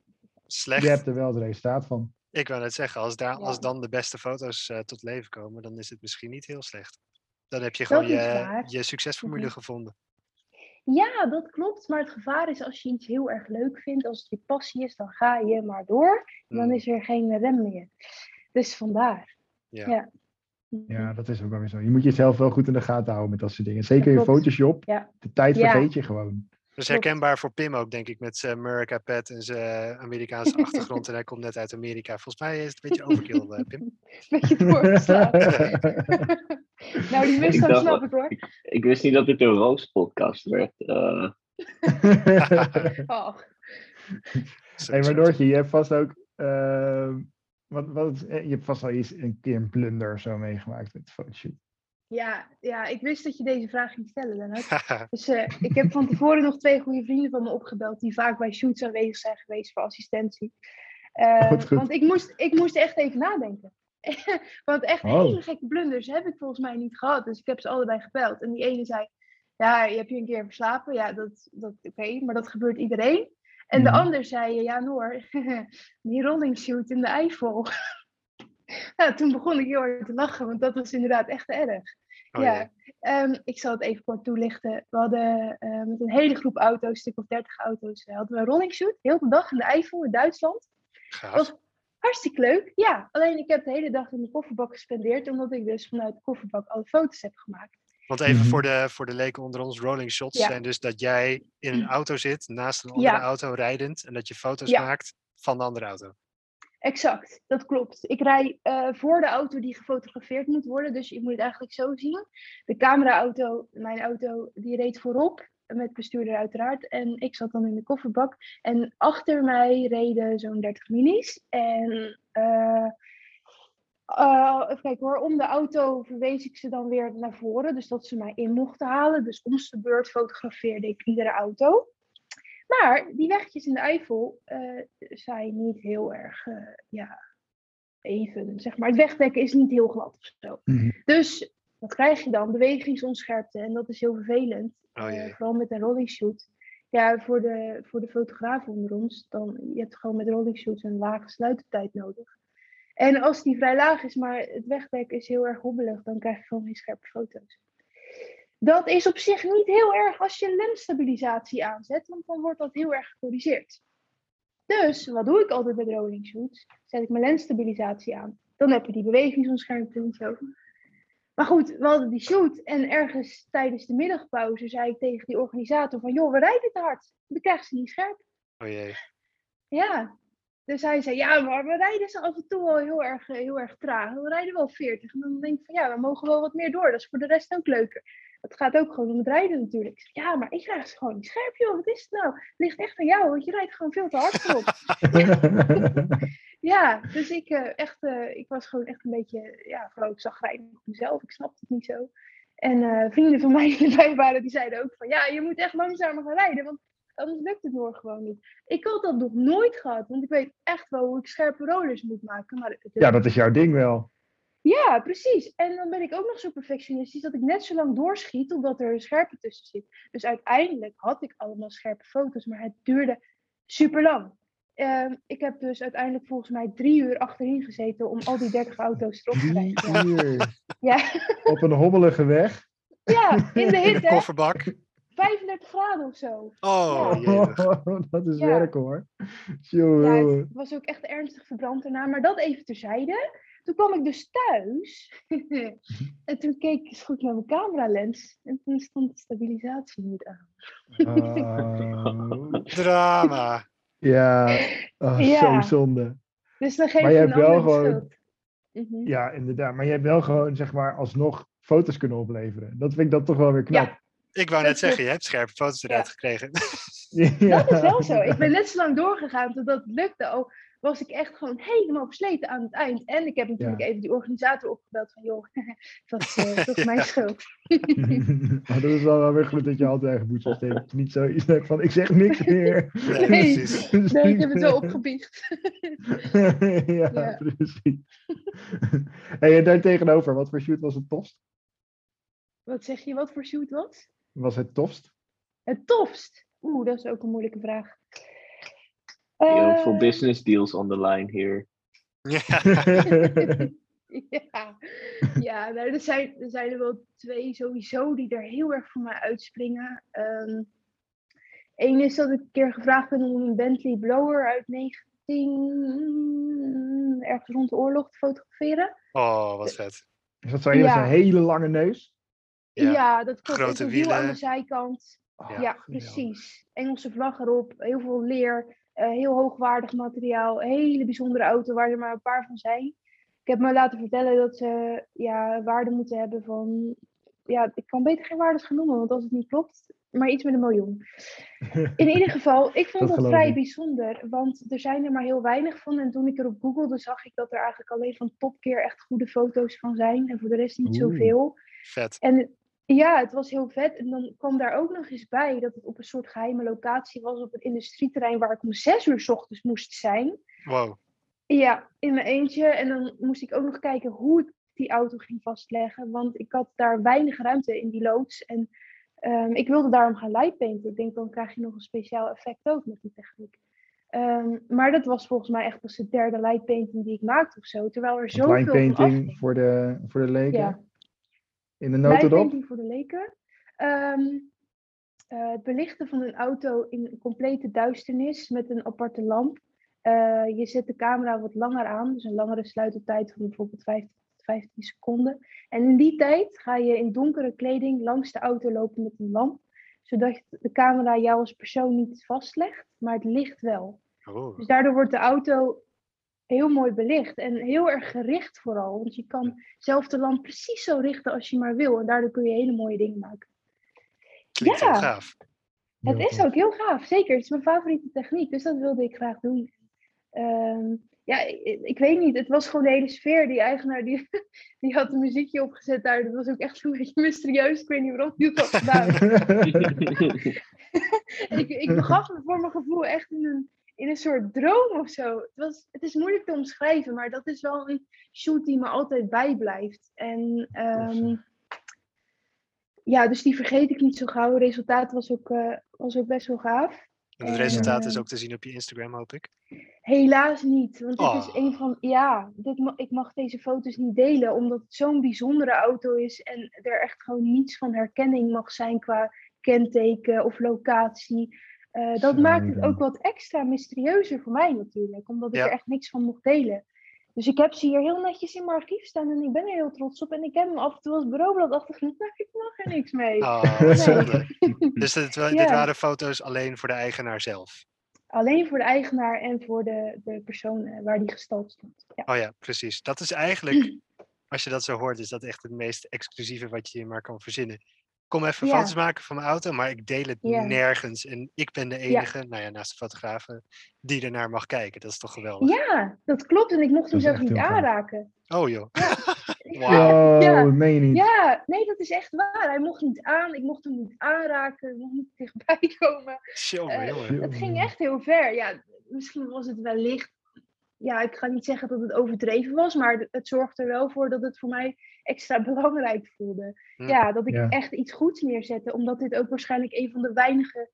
[SPEAKER 1] slecht.
[SPEAKER 2] hebt er wel het resultaat van.
[SPEAKER 1] Ik wou net zeggen, als, daar, als dan de beste foto's eh, tot leven komen, dan is het misschien niet heel slecht. Dan heb je
[SPEAKER 4] Dat
[SPEAKER 1] gewoon
[SPEAKER 4] is
[SPEAKER 1] je, je succesformule
[SPEAKER 4] Mhm.
[SPEAKER 1] gevonden.
[SPEAKER 4] ja, dat klopt. Maar het gevaar is als je iets heel erg leuk vindt, als het je passie is, dan ga je maar door. En dan
[SPEAKER 1] Hmm,
[SPEAKER 4] is er geen rem meer. Dus vandaar.
[SPEAKER 1] Ja.
[SPEAKER 4] ja.
[SPEAKER 2] Ja, dat is ook wel weer zo. Je moet jezelf wel goed in de gaten houden met dat soort dingen. Zeker in. Photoshop.
[SPEAKER 4] Ja.
[SPEAKER 2] De tijd
[SPEAKER 4] Ja.
[SPEAKER 2] vergeet je gewoon.
[SPEAKER 1] is
[SPEAKER 4] Klopt.
[SPEAKER 1] herkenbaar voor Pim ook, denk ik, met zijn America pet en zijn Amerikaanse [LAUGHS] achtergrond. En hij komt net uit Amerika. Volgens mij is het een beetje overkill, eh, Pim. [LAUGHS]
[SPEAKER 4] Beetje doorgeslagen. [LAUGHS] nou, die [LAUGHS]
[SPEAKER 3] dacht
[SPEAKER 4] snap
[SPEAKER 3] wel-
[SPEAKER 4] ik hoor.
[SPEAKER 3] Ik wist niet dat dit een roospodcast werd. [LAUGHS]
[SPEAKER 4] Oh. [LAUGHS]
[SPEAKER 2] Hey, maar Noortje, je hebt vast ook. ehm, wat, wat, eh, je hebt vast al eens een keer een blunder zo meegemaakt met de fotoshoot.
[SPEAKER 4] Ja, ja, ik wist dat je deze vraag ging stellen, Lennart. Dus eh, ik heb van tevoren nog twee goede vrienden van me opgebeld die vaak bij shoots aanwezig zijn geweest voor assistentie. Eh,
[SPEAKER 2] Goed, goed.
[SPEAKER 4] Want ik moest, ik moest echt even nadenken. [LAUGHS] want echt
[SPEAKER 2] Oh.
[SPEAKER 4] hele gekke blunders heb ik volgens mij niet gehad. Dus ik heb ze allebei gebeld. En die ene zei, ja, je hebt je een keer verslapen. Ja, dat, dat oké, maar dat gebeurt iedereen. En de
[SPEAKER 2] Mhm.
[SPEAKER 4] ander zei, ja Noor, [LAUGHS] die rolling shoot in de Eifel. [LAUGHS] nou, toen begon ik heel hard te lachen, want dat was inderdaad echt erg.
[SPEAKER 1] Oh,
[SPEAKER 4] ja. Ehm, ik zal het even kort toelichten. We hadden eh, met een hele groep auto's, een stuk of 30 auto's, eh, hadden we een rolling shoot. Heel de dag in de Eifel in Duitsland.
[SPEAKER 1] Gaaf.
[SPEAKER 4] was hartstikke leuk. Ja, alleen ik heb de hele dag in de kofferbak gespendeerd, omdat ik dus vanuit de kofferbak alle foto's heb gemaakt.
[SPEAKER 1] Want even
[SPEAKER 2] Mhm.
[SPEAKER 1] voor, de, voor de leken onder ons, rolling shots
[SPEAKER 4] Ja.
[SPEAKER 1] zijn dus dat jij in een auto zit, naast een andere
[SPEAKER 4] Ja.
[SPEAKER 1] auto rijdend, en dat je foto's
[SPEAKER 4] Ja.
[SPEAKER 1] maakt van de andere auto.
[SPEAKER 4] Exact, dat klopt. Ik rij eh, voor de auto die gefotografeerd moet worden. Dus je moet het eigenlijk zo zien. De cameraauto, mijn auto, die reed voorop. Met bestuurder uiteraard. En ik zat dan in de kofferbak. En achter mij reden zo'n 30 minis. En eh, even kijken hoor. Om de auto verwees ik ze dan weer naar voren. Dus dat ze mij in mochten halen. Dus om de beurt fotografeerde ik iedere auto. Maar die weggetjes in de Eifel eh, zijn niet heel erg, ja, even, zeg maar. Het wegdekken is niet heel glad of zo.
[SPEAKER 2] Mhm.
[SPEAKER 4] Dus wat krijg je dan? Bewegingsonscherpte. En dat is heel vervelend.
[SPEAKER 1] Oh
[SPEAKER 4] eh, vooral met een rolling shoot. Ja, voor de, voor de fotograaf onder ons, dan, je hebt gewoon met rolling shoots een lage sluitertijd nodig. En als die vrij laag is, maar het wegdek is heel erg hobbelig, dan krijg je gewoon geen scherpe foto's. Dat is op zich niet heel erg als je lensstabilisatie aanzet, want dan wordt dat heel erg gecorrigeerd. Dus wat doe ik altijd met rolling shoots? Zet ik mijn lensstabilisatie aan. Dan heb je die bewegingsonscherpte en zo. Maar goed, we hadden die shoot en ergens tijdens de middagpauze zei ik tegen die organisator van joh, we rijden te hard. Dan krijgen ze niet scherp.
[SPEAKER 1] Oh jee.
[SPEAKER 4] Ja. Dus hij zei, ja, maar we rijden ze af en toe wel heel erg, eh, heel erg traag. We rijden wel 40. En dan denk ik van, ja, we mogen wel wat meer door. Dat is voor de rest ook leuker. Het gaat ook gewoon om het rijden natuurlijk. Zeg, ja, maar ik krijg ze gewoon niet scherp, joh. Wat is het nou? Het ligt echt aan jou, want je rijdt gewoon veel te hard voorop. [LAUGHS] Ja, dus ik, eh, echt, eh, ik was gewoon echt een beetje, ja, vooral ik zag rijden op mezelf. Ik snapte het niet zo. En vrienden van mij [LAUGHS] die erbij waren, die zeiden ook van, ja, je moet echt langzamer gaan rijden, want anders lukt het nog gewoon niet. Ik had dat nog nooit gehad, want ik weet echt wel hoe ik scherpe rollers moet maken. Maar het-
[SPEAKER 2] ja, dat is jouw ding wel.
[SPEAKER 4] ja, precies. En dan ben ik ook nog zo perfectionistisch dat ik net zo lang doorschiet totdat er een scherpe tussen zit. Dus uiteindelijk had ik allemaal scherpe foto's, maar het duurde super lang. ik heb dus uiteindelijk volgens mij drie uur achterin gezeten om al die 30 auto's erop te
[SPEAKER 2] Drie
[SPEAKER 4] krijgen. Ja.
[SPEAKER 2] uur.
[SPEAKER 4] Ja.
[SPEAKER 2] Op een hobbelige weg.
[SPEAKER 4] ja, in de
[SPEAKER 1] In de
[SPEAKER 4] hitte,
[SPEAKER 1] kofferbak.
[SPEAKER 4] 35 graden of zo.
[SPEAKER 1] Oh,
[SPEAKER 4] Ja. [LAUGHS]
[SPEAKER 2] dat is
[SPEAKER 4] Ja.
[SPEAKER 2] werk hoor.
[SPEAKER 4] Ja, het was ook echt ernstig verbrand daarna, maar dat even terzijde. Toen kwam ik dus thuis [LAUGHS] en toen keek ik eens goed naar mijn cameralens en toen stond de stabilisatie niet aan.
[SPEAKER 2] Oh. [LAUGHS]
[SPEAKER 1] Drama.
[SPEAKER 2] ja, oh,
[SPEAKER 4] Ja.
[SPEAKER 2] zo zonde.
[SPEAKER 4] Dus dan geef
[SPEAKER 2] Maar
[SPEAKER 4] je
[SPEAKER 2] hebt wel gewoon-.
[SPEAKER 4] Mhm.
[SPEAKER 2] Ja, inderdaad. Maar je hebt wel gewoon, zeg maar, alsnog foto's kunnen opleveren. Dat vind ik dan toch wel weer knap.
[SPEAKER 4] Ja,
[SPEAKER 1] Ik wou
[SPEAKER 4] Dat
[SPEAKER 1] net zeggen, [LAUGHS] je hebt scherpe foto's eruit [LAUGHS]
[SPEAKER 4] Ja.
[SPEAKER 1] gekregen.
[SPEAKER 4] dat is wel zo. Ik ben net zo lang doorgegaan totdat het lukte. Al was ik echt gewoon helemaal versleten aan het eind. En ik heb natuurlijk even die organisator opgebeld van joh, [LAUGHS] dat is eh, toch mijn
[SPEAKER 1] Ja.
[SPEAKER 4] schuld.
[SPEAKER 2] maar dat is wel wel weer goed dat je altijd eigen steekt. Dat je niet zoiets hebt van, ik zeg niks meer.
[SPEAKER 1] Nee,
[SPEAKER 4] Nee.
[SPEAKER 1] precies.
[SPEAKER 4] Nee, ik heb het wel opgebiecht.
[SPEAKER 2] ja,
[SPEAKER 4] Ja.
[SPEAKER 2] precies. hey, en daar tegenover, wat voor shoot was het tofst?
[SPEAKER 4] Wat zeg je, wat voor shoot was?
[SPEAKER 2] Was het tofst?
[SPEAKER 4] Het tofst? Oeh, dat is ook een moeilijke vraag.
[SPEAKER 3] Heel veel
[SPEAKER 4] Eh,
[SPEAKER 3] business deals on the line here.
[SPEAKER 1] Ja. [LAUGHS]
[SPEAKER 4] ja, ja nou, er, zijn, er zijn er wel twee sowieso die er heel erg voor mij uitspringen. Ehm Eén is dat ik een keer gevraagd ben om een Bentley Blower uit 19... ergens rond de oorlog te fotograferen.
[SPEAKER 1] Oh, wat vet.
[SPEAKER 2] Is dat zo een met
[SPEAKER 4] Ja.
[SPEAKER 2] zo'n hele lange neus?
[SPEAKER 1] Ja.
[SPEAKER 4] Ja, dat klopt.
[SPEAKER 1] Grote
[SPEAKER 4] wiel aan de zijkant.
[SPEAKER 2] Oh,
[SPEAKER 4] Ja, precies. Engelse vlag erop, heel veel leer, eh, heel hoogwaardig materiaal, hele bijzondere auto waar er maar een paar van zijn. Ik heb me laten vertellen dat ze ja, waarde moeten hebben van, ja, ik kan beter geen waardes gaan noemen, want als het niet klopt, maar iets met een miljoen. [LAUGHS] In ieder geval, ik vond
[SPEAKER 2] Dat
[SPEAKER 4] vrij
[SPEAKER 2] ik.
[SPEAKER 4] bijzonder, want er zijn er maar heel weinig van. En toen ik erop googelde, zag ik dat er eigenlijk alleen van topkeer echt goede foto's van zijn. En voor de rest niet
[SPEAKER 2] Oeh.
[SPEAKER 4] zoveel.
[SPEAKER 1] Vet.
[SPEAKER 4] En ja, het was heel vet. En dan kwam daar ook nog eens bij dat het op een soort geheime locatie was op het industrieterrein waar ik om zes uur 's ochtends moest zijn.
[SPEAKER 1] Wow.
[SPEAKER 4] Ja, in mijn eentje. En dan moest ik ook nog kijken hoe ik die auto ging vastleggen. Want ik had daar weinig ruimte in die loods. En ehm, ik wilde daarom gaan lightpainten. Ik denk dan krijg je nog een speciaal effect ook met die techniek. Ehm, maar dat was volgens mij echt pas de derde lightpainting die ik maakte of zo. Terwijl er zoveel
[SPEAKER 2] line
[SPEAKER 4] van
[SPEAKER 2] painting
[SPEAKER 4] afging.
[SPEAKER 2] voor de, voor de leken.
[SPEAKER 4] Ja.
[SPEAKER 2] In de notendop.
[SPEAKER 4] Voor de leken. Ehm, eh, het belichten van een auto in complete duisternis met een aparte lamp. Eh, je zet de camera wat langer aan, dus een langere sluitertijd van bijvoorbeeld 15 tot 15 seconden. En in die tijd ga je in donkere kleding langs de auto lopen met een lamp, zodat de camera jou als persoon niet vastlegt, maar het licht wel.
[SPEAKER 1] Oh.
[SPEAKER 4] Dus daardoor wordt de auto heel mooi belicht en heel erg gericht vooral. Want je kan zelf de lamp precies zo richten als je maar wil. En daardoor kun je hele mooie dingen maken.
[SPEAKER 1] Klinkt
[SPEAKER 4] Ja.
[SPEAKER 1] heel gaaf.
[SPEAKER 4] Het
[SPEAKER 2] Heel
[SPEAKER 4] is ook heel gaaf, zeker. Het is mijn favoriete techniek, dus dat wilde ik graag doen. Ehm, ja, ik, ik weet niet. Het was gewoon de hele sfeer. Die eigenaar die, [LAUGHS] die had een muziekje opgezet daar. Dat was ook echt een beetje mysterieus. Ik weet niet waarom hij dat had gedaan. [LAUGHS] [LAUGHS] ik, ik begaf me voor mijn gevoel echt in een, in een soort droom of zo. Het, was, het is moeilijk te omschrijven, maar dat is wel een shoot die me altijd bijblijft. En ehm, ja, dus die vergeet ik niet zo gauw. Het resultaat was ook, eh, was ook best wel gaaf.
[SPEAKER 1] En het resultaat is
[SPEAKER 4] eh,
[SPEAKER 1] ook te zien op je Instagram, hoop ik.
[SPEAKER 4] Helaas niet, want dit is
[SPEAKER 1] Oh.
[SPEAKER 4] een van. Ja, dit ik mag deze foto's niet delen, omdat het zo'n bijzondere auto is en er echt gewoon niets van herkenning mag zijn qua kenteken of locatie. Eh, dat maakt het ook wat extra mysterieuzer voor mij natuurlijk, omdat ik
[SPEAKER 1] Ja.
[SPEAKER 4] er echt niks van mocht delen. Dus ik heb ze hier heel netjes in mijn archief staan en ik ben er heel trots op. En ik heb hem af en toe als bureaublad achtergelaten. Nou, ik mag er niks mee.
[SPEAKER 1] Oh, [LAUGHS]
[SPEAKER 4] Nee.
[SPEAKER 1] Dus dit, wa- dit
[SPEAKER 4] Ja.
[SPEAKER 1] waren foto's alleen voor de eigenaar zelf.
[SPEAKER 4] Alleen voor de eigenaar en voor de, de persoon eh, waar die gestald stond. Ja.
[SPEAKER 1] Oh ja, precies. Dat is eigenlijk, [CLEARS THROAT] als je dat zo hoort, is dat echt het meest exclusieve wat je je maar kan verzinnen. Kom even
[SPEAKER 4] Ja.
[SPEAKER 1] foto's maken van mijn auto, maar ik deel het
[SPEAKER 4] Ja.
[SPEAKER 1] nergens. En ik ben de enige, nou ja, naast de fotografen, die ernaar mag kijken. Dat is toch geweldig?
[SPEAKER 4] Ja, dat klopt. En ik mocht hem
[SPEAKER 2] echt
[SPEAKER 4] niet aanraken.
[SPEAKER 1] Oh joh. [LAUGHS] [LAUGHS]
[SPEAKER 2] Oh,
[SPEAKER 4] Ja.
[SPEAKER 2] meen je niet.
[SPEAKER 4] Ja, nee, dat is echt waar. Hij mocht niet aan, ik mocht hem niet aanraken, ik mocht niet dichtbij [LAUGHS] komen.
[SPEAKER 1] Jongen,
[SPEAKER 4] Eh. Het ging echt heel ver. Ja, misschien was het wellicht. Ja, ik ga niet zeggen dat het overdreven was, maar het- het zorgde er wel voor dat het voor mij extra [LAUGHS] belangrijk voelde.
[SPEAKER 1] Hm.
[SPEAKER 4] Ja, dat ik
[SPEAKER 2] Ja.
[SPEAKER 4] echt iets goeds neerzette, omdat dit ook waarschijnlijk een van de weinige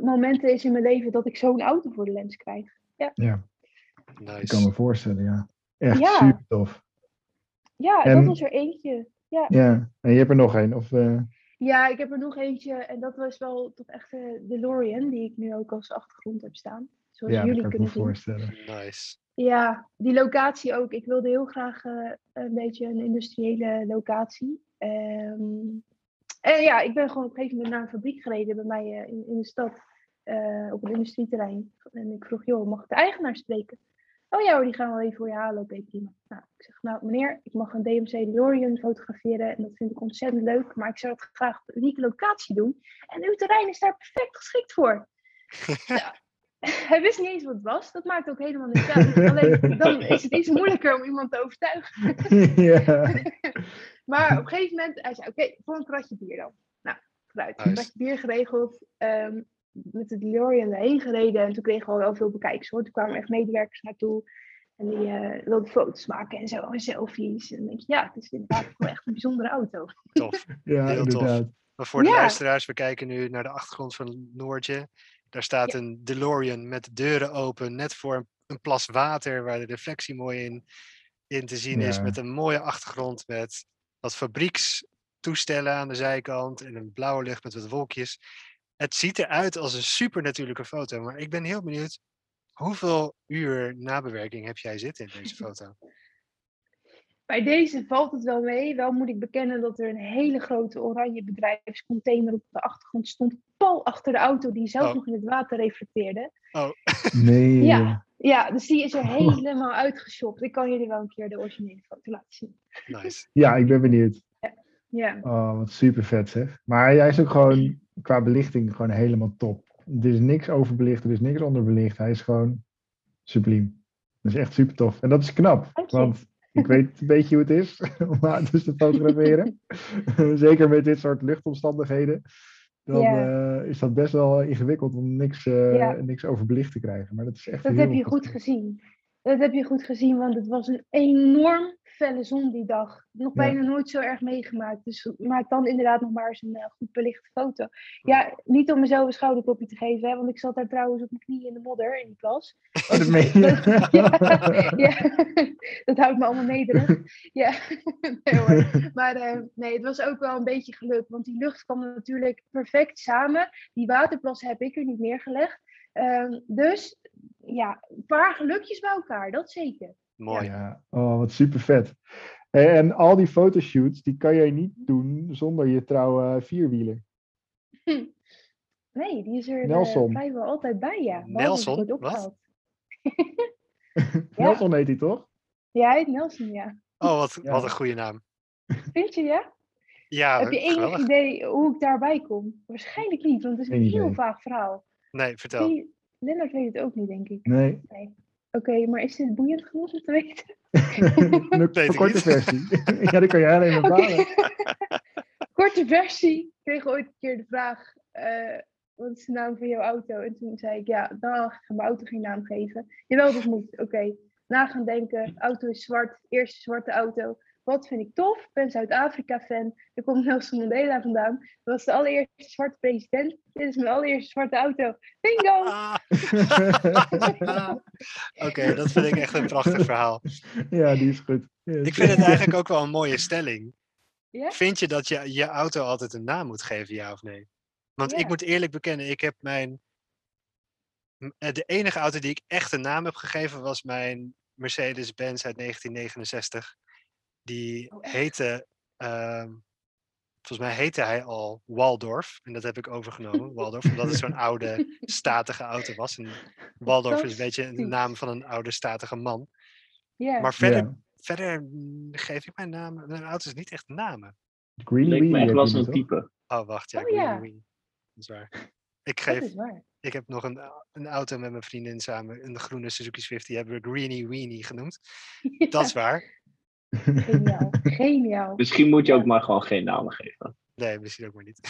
[SPEAKER 4] momenten is in mijn leven dat ik zo'n auto voor de lens krijg.
[SPEAKER 2] Ja, ik kan
[SPEAKER 1] Nice.
[SPEAKER 2] me voorstellen, ja. Echt
[SPEAKER 4] Ja.
[SPEAKER 2] super tof.
[SPEAKER 4] Ja,
[SPEAKER 2] En-
[SPEAKER 4] dat was er eentje. Ja.
[SPEAKER 2] Ja, en je hebt er nog één. Of, eh,
[SPEAKER 4] Ja, ik heb er nog eentje en dat was wel toch echt de DeLorean, die ik nu ook als achtergrond heb staan. Zoals
[SPEAKER 2] ja, dat
[SPEAKER 4] jullie
[SPEAKER 2] kan ik me
[SPEAKER 4] kunnen zien.
[SPEAKER 2] voorstellen.
[SPEAKER 1] Nice.
[SPEAKER 4] Ja, die locatie ook. Ik wilde heel graag eh, een beetje een industriële locatie. Ehm, en ja, ik ben gewoon op een gegeven moment naar een fabriek gereden bij mij eh, in, in de stad, eh, op een industrieterrein. En ik vroeg, joh, mag ik de eigenaar spreken? Oh ja hoor, die gaan we even voor je halen. Oké, prima. Nou, ik zeg, nou meneer, ik mag een DMC DeLorean fotograferen en dat vind ik ontzettend leuk, maar ik zou het graag op een unieke locatie doen. En uw terrein is daar perfect geschikt voor. [LAUGHS] Ja, [LAUGHS] hij wist niet eens wat het was. Dat maakt ook helemaal niks uit. [LAUGHS] Alleen dan is het iets moeilijker om iemand te overtuigen. [LAUGHS]
[SPEAKER 2] ja.
[SPEAKER 4] Maar op een gegeven moment, hij zei, oké, voor een kratje bier dan. Nou, vooruit. Een kratje bier geregeld. ehm, met de DeLorean erheen gereden. En toen kregen we wel veel bekijks hoor. Toen kwamen echt medewerkers naartoe. En die eh, wilden foto's maken en zo. En selfies. En dan denk je, ja, het is inderdaad wel echt een bijzondere auto.
[SPEAKER 1] Tof.
[SPEAKER 2] ja,
[SPEAKER 1] Heel tof.
[SPEAKER 2] inderdaad.
[SPEAKER 1] Maar voor de
[SPEAKER 4] Ja.
[SPEAKER 1] luisteraars, we kijken nu naar de achtergrond van Noortje. Daar staat een DeLorean met de deuren open, net voor een, een plas water waar de reflectie mooi in, in te zien is. Met een mooie achtergrond met wat fabriekstoestellen aan de zijkant en een blauwe lucht met wat wolkjes. Het ziet eruit als een supernatuurlijke foto, maar ik ben heel benieuwd. Hoeveel uur nabewerking heb jij zitten in deze foto?
[SPEAKER 4] Bij deze valt het wel mee. Wel moet ik bekennen dat er een hele grote oranje bedrijfscontainer op de achtergrond stond. Pal achter de auto die zelf
[SPEAKER 1] Oh.
[SPEAKER 4] nog in het water reflecteerde.
[SPEAKER 1] Oh, [LAUGHS]
[SPEAKER 2] Nee.
[SPEAKER 4] Ja. Ja, dus die is er helemaal uitgeshopt. Ik kan jullie wel een keer de originele foto laten zien.
[SPEAKER 1] nice. [LAUGHS]
[SPEAKER 2] Ja, ik ben benieuwd.
[SPEAKER 4] Ja,
[SPEAKER 2] Oh, wat super vet zeg. Maar hij is ook gewoon qua belichting gewoon helemaal top. Er is niks overbelicht, er is niks onderbelicht. Hij is gewoon subliem. Dat is echt super tof. En dat is knap,
[SPEAKER 4] Dank je.
[SPEAKER 2] want ik weet een beetje hoe het is [LAUGHS] om auto's te fotograferen. Zeker met dit soort luchtomstandigheden. Dan
[SPEAKER 4] Ja.
[SPEAKER 2] eh, is dat best wel ingewikkeld om niks, eh,
[SPEAKER 4] Ja.
[SPEAKER 2] niks overbelicht te krijgen. Maar dat is echt
[SPEAKER 4] dat heb je goed gezien. Dat heb je goed gezien, want het was een enorm felle zon die dag. Nog
[SPEAKER 2] Ja.
[SPEAKER 4] bijna nooit zo erg meegemaakt. Dus maak dan inderdaad nog maar eens een eh, goed belichte foto. Ja, niet om mezelf een schouderklopje te geven, hè, want ik zat daar trouwens op mijn knieën in de modder in die plas.
[SPEAKER 2] Oh, [LAUGHS] dat meen je? [LAUGHS]
[SPEAKER 4] ja, [LAUGHS] ja, dat houdt me allemaal nederig. Ja, nee, hoor. Maar eh, nee, het was ook wel een beetje geluk, want die lucht kwam natuurlijk perfect samen. Die waterplas heb ik er niet neergelegd. Ehm, dus ja, een paar gelukjes bij elkaar, dat zeker.
[SPEAKER 1] Mooi.
[SPEAKER 2] Ja, oh, wat super vet. En al die fotoshoots, die kan jij niet doen zonder je trouwe vierwieler. [LAUGHS]
[SPEAKER 4] Nee, die is er eh,
[SPEAKER 2] Nelson.
[SPEAKER 4] vrijwel altijd bij, ja.
[SPEAKER 1] Nelson? Wat? [LAUGHS]
[SPEAKER 2] Nelson heet hij toch?
[SPEAKER 4] Ja, hij heet Nelson, ja.
[SPEAKER 1] Oh, wat,
[SPEAKER 2] Ja.
[SPEAKER 1] wat een goede naam.
[SPEAKER 4] Vind je, ja?
[SPEAKER 1] Ja,
[SPEAKER 4] Heb je enig idee hoe ik daarbij kom? Waarschijnlijk niet, want het is een heel vaag verhaal.
[SPEAKER 1] Nee, vertel.
[SPEAKER 4] Die- Lennart weet het ook niet, denk ik.
[SPEAKER 2] Nee.
[SPEAKER 4] Oké, maar is dit boeiend genoeg om te weten? [LAUGHS]
[SPEAKER 2] Een
[SPEAKER 1] Weet ik
[SPEAKER 2] korte versie. [LAUGHS] ja, die kan jij alleen maar bepalen. [LAUGHS]
[SPEAKER 4] Korte versie. Ik kreeg ooit een keer de vraag, eh, wat is de naam van jouw auto? En toen zei ik, ja, dag, ik ga mijn auto geen naam geven. Jawel, dat moet. Oké, na gaan denken, auto is zwart, eerste zwarte auto. Wat vind ik tof? Ik ben Zuid-Afrika-fan. Er komt Nelson Mandela vandaan. Dat was de allereerste zwarte president. Dit is mijn allereerste zwarte auto. Bingo!
[SPEAKER 1] Ah. [LAUGHS] [LAUGHS] Oké, dat vind ik echt een prachtig verhaal.
[SPEAKER 2] ja, die is goed.
[SPEAKER 1] Ik vind het eigenlijk ook wel een mooie stelling.
[SPEAKER 4] Ja?
[SPEAKER 1] Vind je dat je je auto altijd een naam moet geven, ja of nee? Want ik moet eerlijk bekennen, ik heb mijn. eh, De enige auto die ik echt een naam heb gegeven was mijn Mercedes-Benz uit 1969. Die
[SPEAKER 4] Oh,
[SPEAKER 1] heette. ehm, volgens mij heette hij al Waldorf. En dat heb ik overgenomen, Waldorf, omdat het zo'n oude, [LAUGHS] statige auto was. En Waldorf is een beetje een
[SPEAKER 4] Fantastisch.
[SPEAKER 1] naam van een oude, statige man.
[SPEAKER 4] Ja.
[SPEAKER 1] Maar verder, verder mm, geef ik mijn naam. Mijn auto's niet echt namen.
[SPEAKER 2] Green
[SPEAKER 3] Leek me echt wel zo'n
[SPEAKER 2] toch?
[SPEAKER 3] type.
[SPEAKER 1] Oh, wacht. Ja,
[SPEAKER 4] Oh,
[SPEAKER 1] Greenie
[SPEAKER 4] ja.
[SPEAKER 1] Weenie. Dat is waar. [LAUGHS] Ik,
[SPEAKER 4] dat
[SPEAKER 1] geef,
[SPEAKER 4] is waar.
[SPEAKER 1] ik heb nog een, een auto met mijn vriendin samen, een groene Suzuki Swift, die hebben we Greenie Weenie genoemd. [LAUGHS] Dat is waar.
[SPEAKER 4] Geniaal. [LAUGHS] Geniaal.
[SPEAKER 3] Misschien moet je
[SPEAKER 4] Ja.
[SPEAKER 3] ook maar gewoon geen namen geven.
[SPEAKER 1] Nee, misschien ook maar niet. [LAUGHS]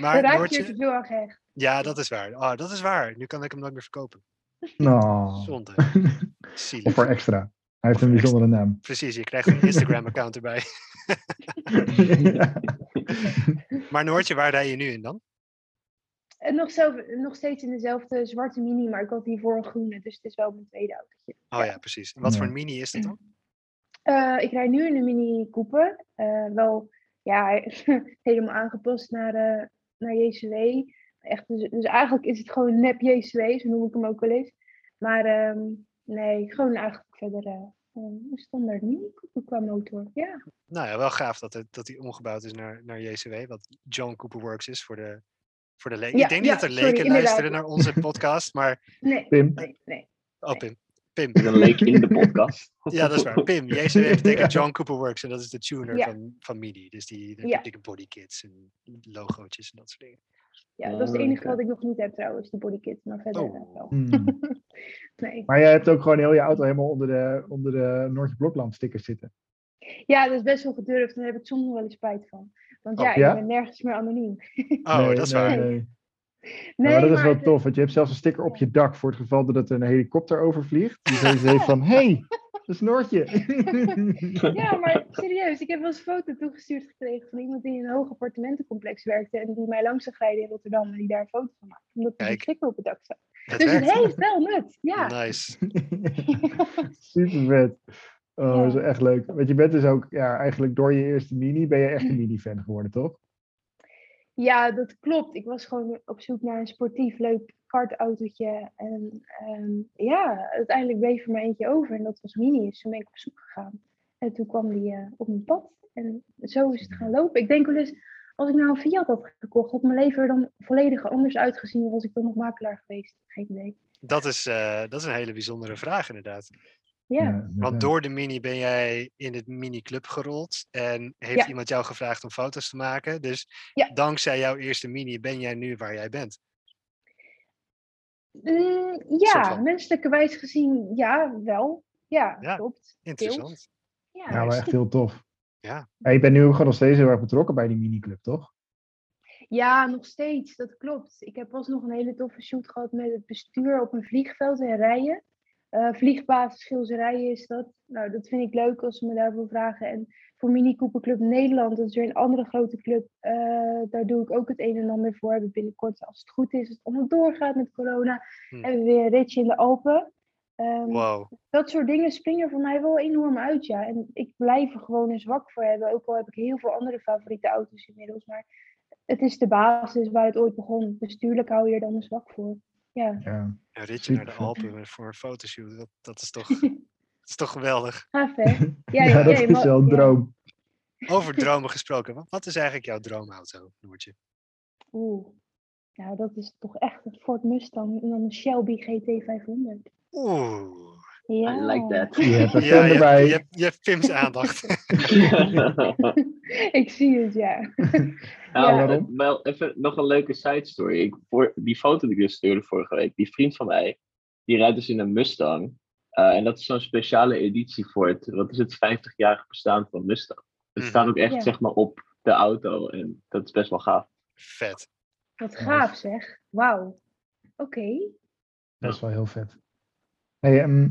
[SPEAKER 1] Maar
[SPEAKER 4] raak je te
[SPEAKER 1] Noortje,
[SPEAKER 4] veel aan gehecht.
[SPEAKER 1] ja, dat is waar. Oh, dat is waar. Nu kan ik hem nooit meer verkopen. [LAUGHS]
[SPEAKER 2] Nou,
[SPEAKER 1] Zonde. Zielig.
[SPEAKER 2] of voor extra. Hij heeft een bijzondere naam.
[SPEAKER 1] Precies, je krijgt een Instagram-account erbij.
[SPEAKER 2] ja.
[SPEAKER 1] Maar Noortje, waar rij je nu in dan?
[SPEAKER 4] En nog, zelf, nog steeds in dezelfde zwarte mini, maar ik had hiervoor een groene, dus het is wel mijn tweede autootje.
[SPEAKER 1] Oh ja, precies. En wat voor een mini is dat dan?
[SPEAKER 4] Eh, ik rijd nu in de Mini Cooper. Eh, wel ja, [LAUGHS] helemaal aangepast naar, eh naar JCW. Echt, dus, dus eigenlijk is het gewoon nep JCW, zo noem ik hem ook wel eens. Maar ehm, nee, gewoon eigenlijk verder een standaard Mini Cooper qua motor. Ja,
[SPEAKER 1] Nou ja, wel gaaf dat, het, dat die omgebouwd is naar, naar JCW, wat John Cooper Works is voor de, voor de leken.
[SPEAKER 4] Ja,
[SPEAKER 1] ik denk
[SPEAKER 4] ja,
[SPEAKER 1] niet dat er
[SPEAKER 4] sorry,
[SPEAKER 1] leken
[SPEAKER 4] inderdaad.
[SPEAKER 1] luisteren naar onze [LAUGHS] podcast, maar...
[SPEAKER 4] nee,
[SPEAKER 2] Pim.
[SPEAKER 4] nee, nee.
[SPEAKER 1] Oh, Pim. Pim.
[SPEAKER 3] Dan leek in de podcast. [LAUGHS]
[SPEAKER 1] Ja, dat is waar. Pim. JCW betekent [LAUGHS] John Cooper Works en dat is de tuner
[SPEAKER 4] Ja.
[SPEAKER 1] van, van MIDI. Dus die, die,
[SPEAKER 4] Ja.
[SPEAKER 1] dikke bodykits en logootjes en dat soort dingen.
[SPEAKER 4] Ja, dat is het
[SPEAKER 3] Ah,
[SPEAKER 4] enige wat ik nog niet heb trouwens, die bodykit. Maar verder
[SPEAKER 1] Oh.
[SPEAKER 4] eh, wel.
[SPEAKER 2] Hmm.
[SPEAKER 4] Nee.
[SPEAKER 2] Maar jij hebt ook gewoon heel je auto helemaal onder de, onder de Noortje Blokland stickers zitten.
[SPEAKER 4] Ja, dat is best wel gedurfd. Daar heb ik soms nog wel eens spijt van. Want
[SPEAKER 1] Oh,
[SPEAKER 4] ja,
[SPEAKER 2] ja?
[SPEAKER 4] ik ben nergens meer anoniem. [LAUGHS]
[SPEAKER 1] Oh,
[SPEAKER 2] Nee,
[SPEAKER 1] dat is waar.
[SPEAKER 2] nee.
[SPEAKER 4] Nee,
[SPEAKER 2] Ja, maar dat is
[SPEAKER 4] maar
[SPEAKER 2] wel tof, want je hebt zelfs een sticker op je dak voor het geval dat er een helikopter overvliegt. Die [LAUGHS] zoiets heeft van, hé, hey, dat is Noortje.
[SPEAKER 4] Ja, maar [LAUGHS] serieus, ik heb wel eens een foto toegestuurd gekregen van iemand die in een hoog appartementencomplex werkte en die mij langs zag rijden in Rotterdam en die daar een foto van maakte. Omdat er een sticker op het dak zat. Dus het heeft wel nut, ja.
[SPEAKER 1] Nice.
[SPEAKER 2] Super vet. Oh,
[SPEAKER 4] Ja.
[SPEAKER 2] dat is echt leuk. Want je bent dus ook, ja, eigenlijk door je eerste mini ben je echt een mini-fan geworden, toch?
[SPEAKER 4] Ja, dat klopt. Ik was gewoon op zoek naar een sportief, leuk kartautootje. En ehm, ja, uiteindelijk bleef er maar eentje over en dat was Mini. Dus toen ben ik op zoek gegaan. En toen kwam die eh, op mijn pad. En zo is het gaan lopen. Ik denk wel eens, als ik nou een Fiat had gekocht, had mijn leven er dan volledig anders uitgezien. Was ik dan nog makelaar geweest? Geen idee.
[SPEAKER 1] Dat is, eh, dat is een hele bijzondere vraag inderdaad.
[SPEAKER 4] Ja.
[SPEAKER 1] Want door de mini ben jij in het mini-club gerold en heeft
[SPEAKER 4] Ja.
[SPEAKER 1] iemand jou gevraagd om foto's te maken. Dus
[SPEAKER 4] Ja.
[SPEAKER 1] dankzij jouw eerste mini ben jij nu waar jij bent.
[SPEAKER 4] Mm, ja menselijkerwijs gezien, ja, wel. Ja,
[SPEAKER 1] Ja,
[SPEAKER 4] klopt.
[SPEAKER 1] Interessant.
[SPEAKER 4] Ja,
[SPEAKER 2] Ja, maar echt heel tof.
[SPEAKER 1] Ja.
[SPEAKER 2] Maar je bent nu nog steeds heel erg betrokken bij die miniclub, toch?
[SPEAKER 4] Ja, nog steeds, dat klopt. Ik heb pas nog een hele toffe shoot gehad met het bestuur op een vliegveld in Rijen. Eh vliegbasis Schilzerijen is dat. Nou, dat vind ik leuk als ze me daarvoor vragen. En voor Mini Cooper Club Nederland, dat is weer een andere grote club. eh, daar doe ik ook het een en ander voor. Hebben binnenkort, als het goed is, als het allemaal doorgaat met corona,
[SPEAKER 1] Hm.
[SPEAKER 4] hebben we weer een ritje in de Alpen. Ehm,
[SPEAKER 1] Wow.
[SPEAKER 4] dat soort dingen springen voor mij wel enorm uit, ja. En ik blijf er gewoon een zwak voor hebben. Ook al heb ik heel veel andere favoriete auto's inmiddels. Maar het is de basis waar het ooit begon. Bestuurlijk hou je er dan een zwak voor. Ja,
[SPEAKER 2] Ja.
[SPEAKER 1] Een ritje naar de. Alpen voor een fotoshoot. Dat, dat, is toch, [LAUGHS] dat is toch geweldig. [LAUGHS]
[SPEAKER 4] gaaf hè? [LAUGHS]
[SPEAKER 2] Ja,
[SPEAKER 4] Ja, ja,
[SPEAKER 2] dat is wel een
[SPEAKER 4] ja.
[SPEAKER 2] droom.
[SPEAKER 1] Over dromen gesproken. Wat, wat is eigenlijk jouw droomauto, Noortje?
[SPEAKER 4] Oeh. Nou, dat is toch echt een Ford Mustang en dan een Shelby GT500.
[SPEAKER 1] Oeh.
[SPEAKER 4] Ja.
[SPEAKER 3] I like that. [LAUGHS]
[SPEAKER 2] Je hebt
[SPEAKER 1] Ja,
[SPEAKER 2] fan
[SPEAKER 1] je,
[SPEAKER 2] erbij.
[SPEAKER 1] hebt, je, hebt, je hebt Pim's aandacht. [LAUGHS]
[SPEAKER 4] ik zie het, ja. [LAUGHS]
[SPEAKER 3] Nou,
[SPEAKER 2] Ja.
[SPEAKER 3] wel even nog een leuke side story. Ik, voor, die foto die ik dus stuurde vorige week, die vriend van mij, die rijdt dus in een Mustang. Eh, en dat is zo'n speciale editie voor het, wat is het, 50-jarig bestaan van Mustang. Het
[SPEAKER 1] Mhm.
[SPEAKER 3] staat ook echt,
[SPEAKER 4] Ja.
[SPEAKER 3] zeg maar, op de auto. En dat is best wel gaaf.
[SPEAKER 1] Vet.
[SPEAKER 4] Wat gaaf zeg. Wauw. Oké.
[SPEAKER 2] Dat is wel heel vet. Hey, ehm, eh,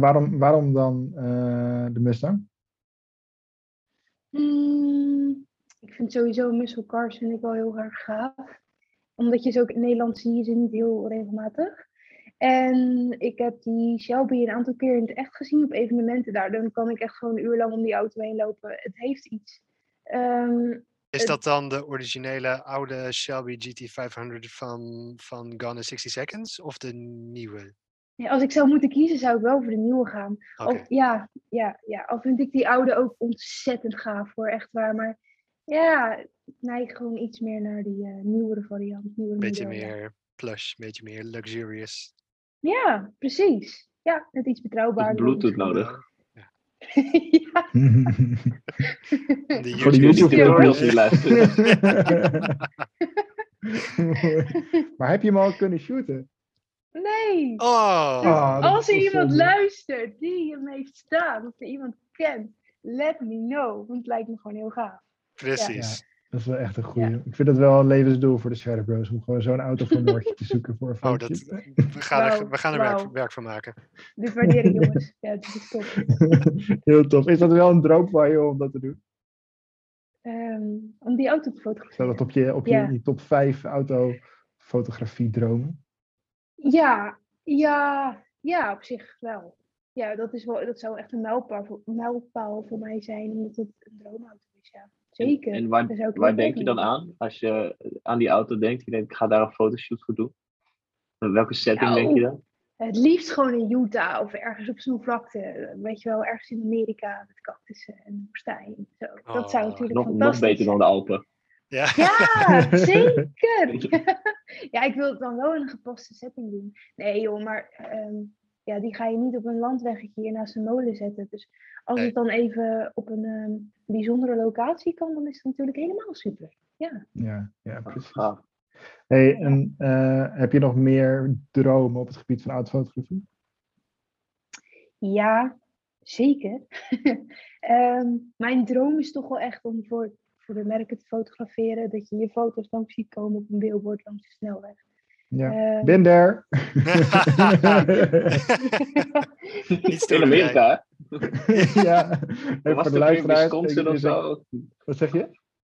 [SPEAKER 2] waarom, waarom dan eh, de Mustang?
[SPEAKER 4] Mm, ik vind sowieso muscle cars vind ik wel heel erg gaaf. Omdat je ze ook in Nederland zie je ze niet heel regelmatig. En ik heb die Shelby een aantal keer in het echt gezien op evenementen daar. Dan kan ik echt gewoon een uur lang om die auto heen lopen. Het heeft iets. Ehm,
[SPEAKER 1] Is
[SPEAKER 4] Het-
[SPEAKER 1] dat dan de originele oude Shelby GT500 van, van Gone in 60 Seconds? Of de nieuwe?
[SPEAKER 4] Ja, als ik zou moeten kiezen, zou ik wel voor de nieuwe gaan. Of, ja, ja, ja, al vind ik die oude ook ontzettend gaaf hoor, echt waar. Maar ja, ik neig gewoon iets meer naar die eh, nieuwere variant. Nieuwere
[SPEAKER 1] Een beetje
[SPEAKER 4] model,
[SPEAKER 1] meer plush, een beetje meer luxurious.
[SPEAKER 4] Ja, precies. Ja, net iets betrouwbaarder.
[SPEAKER 3] Bluetooth nodig.
[SPEAKER 4] ja.
[SPEAKER 1] De [LAUGHS]
[SPEAKER 2] Voor de
[SPEAKER 1] YouTube
[SPEAKER 3] die luisteren. [LAUGHS] [LAUGHS]
[SPEAKER 2] maar heb je hem al kunnen shooten?
[SPEAKER 4] Nee.
[SPEAKER 1] Oh,
[SPEAKER 2] Ah, dat
[SPEAKER 4] Als er iemand
[SPEAKER 2] zonde.
[SPEAKER 4] luistert die hem heeft staan, of er iemand kent, let me know. Want het lijkt me gewoon heel gaaf.
[SPEAKER 1] precies.
[SPEAKER 2] Dat is wel echt een goede. Ik vind het wel een levensdoel voor de Shadow Bros. Om gewoon zo'n auto van Noortje te zoeken voor een
[SPEAKER 1] Oh,
[SPEAKER 2] fotootje.
[SPEAKER 1] dat, we gaan er, we gaan er werk, van maken.
[SPEAKER 4] Dit waardeer ik jongens. Ja, het is top. [LAUGHS]
[SPEAKER 2] Heel tof. Is dat wel een droom van je om dat te doen?
[SPEAKER 4] Ehm, om die auto te fotograferen.
[SPEAKER 2] dat op je, op je,
[SPEAKER 4] Ja.
[SPEAKER 2] je top 5 autofotografie dromen?
[SPEAKER 4] Ja, ja, ja, op zich wel. Ja, dat, is wel, dat zou echt een mijlpaal voor, mijlpaal voor mij zijn, omdat het een droomauto is. Ja. Zeker.
[SPEAKER 3] En waar, waar denk je dan aan als je aan die auto denkt? Je denkt, ik ga daar een fotoshoot voor doen. En welke setting denk je
[SPEAKER 4] Nou,
[SPEAKER 3] dan?
[SPEAKER 4] Het liefst gewoon in Utah of ergens op zo'n vlakte. Weet je wel, ergens in Amerika met cactussen en woestijn. Zo. Dat zou
[SPEAKER 1] Oh,
[SPEAKER 4] natuurlijk
[SPEAKER 3] Nog, nog
[SPEAKER 4] fantastisch
[SPEAKER 3] beter dan de Alpen.
[SPEAKER 1] Ja,
[SPEAKER 4] Ja, zeker. [LAUGHS] ja, ik wil het dan wel in een gepaste setting doen. Nee joh, maar ehm, ja, die ga je niet op een landweggetje hier naast een molen zetten. Dus als
[SPEAKER 1] Nee.
[SPEAKER 4] het dan even op een ehm, bijzondere locatie kan, dan is het natuurlijk helemaal super. Ja.
[SPEAKER 2] Ja, ja precies.
[SPEAKER 3] Gaaf.
[SPEAKER 2] Hey, en eh, heb je nog meer dromen op het gebied van autofotografie?
[SPEAKER 4] Ja, zeker. [LAUGHS] Ehm, mijn droom is toch wel echt om voor, voor de merken te fotograferen. Dat je je foto's langs ziet komen op een billboard langs de snelweg.
[SPEAKER 2] Ja. Ben there.
[SPEAKER 1] Niet
[SPEAKER 3] In Amerika, [LAUGHS]
[SPEAKER 2] ja,
[SPEAKER 3] hè?
[SPEAKER 2] even
[SPEAKER 3] Was
[SPEAKER 2] voor de
[SPEAKER 3] weer
[SPEAKER 2] luisteraars.
[SPEAKER 3] Of zo?
[SPEAKER 2] Wat zeg je?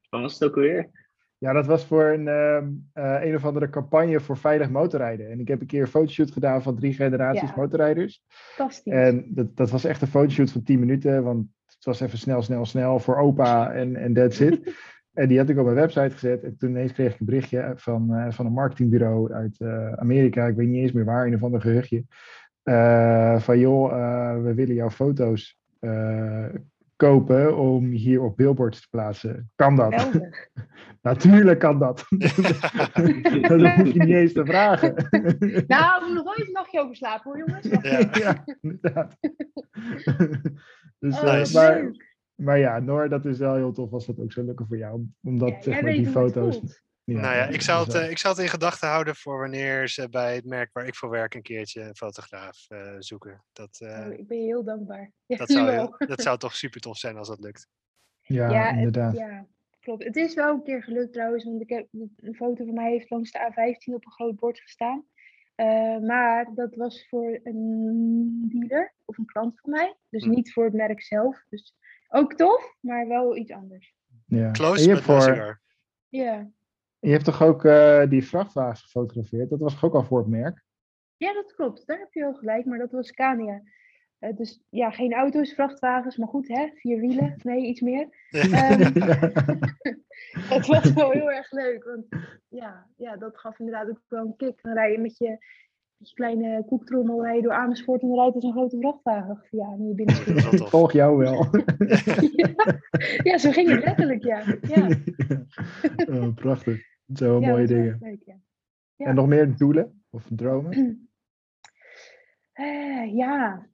[SPEAKER 3] Wat was het ook alweer?
[SPEAKER 2] Ja, dat was voor een, ehm, eh, een of andere campagne voor veilig motorrijden. En ik heb een keer een fotoshoot gedaan van drie generaties
[SPEAKER 4] Ja.
[SPEAKER 2] motorrijders.
[SPEAKER 4] Fantastisch.
[SPEAKER 2] En dat, dat was echt een fotoshoot van 10 minuten, want was even snel, snel, snel voor opa en, en that's it. [LAUGHS] En die had ik op mijn website gezet. En toen ineens kreeg ik een berichtje van, eh, van een marketingbureau uit eh, Amerika. Ik weet niet eens meer waar, in een of ander geruchtje. Eh, van joh, we willen jouw foto's kopen om hier op billboards te plaatsen. Kan dat? [LAUGHS] Natuurlijk kan dat. [LAUGHS] dat hoef je niet eens te vragen.
[SPEAKER 4] Nou, we nog even een nachtje over slapen hoor, jongens.
[SPEAKER 1] Ja.
[SPEAKER 2] ja, inderdaad. Dus,
[SPEAKER 4] Oh,
[SPEAKER 2] eh,
[SPEAKER 1] Nice.
[SPEAKER 2] maar,
[SPEAKER 4] leuk.
[SPEAKER 2] maar ja, Noor, dat is wel heel tof als dat ook zou lukken voor jou. om- Omdat
[SPEAKER 4] Ja,
[SPEAKER 2] zeg maar, die foto's. Ja,
[SPEAKER 1] nou ja, ik zou, het, eh, ik zou het in gedachten houden voor wanneer ze bij het merk waar ik voor werk een keertje een fotograaf eh, zoeken. Dat, eh,
[SPEAKER 4] Oh, ik ben je heel dankbaar. Ja,
[SPEAKER 1] dat, zou, dat zou [LAUGHS] toch super tof zijn als dat lukt.
[SPEAKER 2] ja,
[SPEAKER 4] Ja, het-
[SPEAKER 2] inderdaad.
[SPEAKER 4] ja, klopt. Het is wel een keer gelukt trouwens, want ik heb een foto van mij heeft langs de A15 op een groot bord gestaan. Eh, maar dat was voor een dealer of een klant van mij, dus
[SPEAKER 1] Hm.
[SPEAKER 4] niet voor het merk zelf. Dus ook tof, maar wel iets anders.
[SPEAKER 2] Ja.
[SPEAKER 1] Close,
[SPEAKER 2] voor.
[SPEAKER 4] Ja,
[SPEAKER 2] je hebt toch ook eh, die vrachtwagens gefotografeerd? Dat was toch ook al voor het merk?
[SPEAKER 4] ja dat klopt. Daar heb je wel gelijk, maar dat was Scania. Eh, dus ja, geen auto's, vrachtwagens, maar goed, hè? Vier wielen, nee, iets meer. Ehm, [LAUGHS] [LAUGHS] het was wel heel erg leuk. Want ja, ja, dat gaf inderdaad ook wel een kick. Dan rij je met je, met je kleine koektrommel rij je door Amersfoort en dan rijdt er zo'n grote vrachtwagen aan in je [LAUGHS]
[SPEAKER 2] volg jou wel.
[SPEAKER 4] ja. ja, zo ging het letterlijk, ja. Ja,
[SPEAKER 2] Oh, prachtig. Dat zijn wel
[SPEAKER 4] ja,
[SPEAKER 2] mooie dingen.
[SPEAKER 4] leuk, ja. ja.
[SPEAKER 2] En nog meer doelen of dromen? [CLEARS THROAT]
[SPEAKER 4] Eh, ja,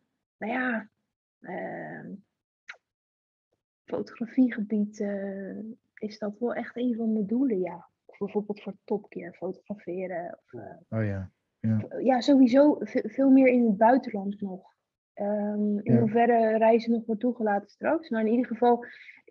[SPEAKER 4] nou ja. ehm, fotografiegebied eh, is dat wel echt een van mijn doelen, ja. Of bijvoorbeeld voor topkeer fotograferen. Of, eh,
[SPEAKER 2] Oh ja.
[SPEAKER 4] ja, sowieso ve- veel meer in het buitenland nog. Ehm, in
[SPEAKER 2] Ja.
[SPEAKER 4] hoeverre reizen nog wordt toegelaten straks. Maar in ieder geval,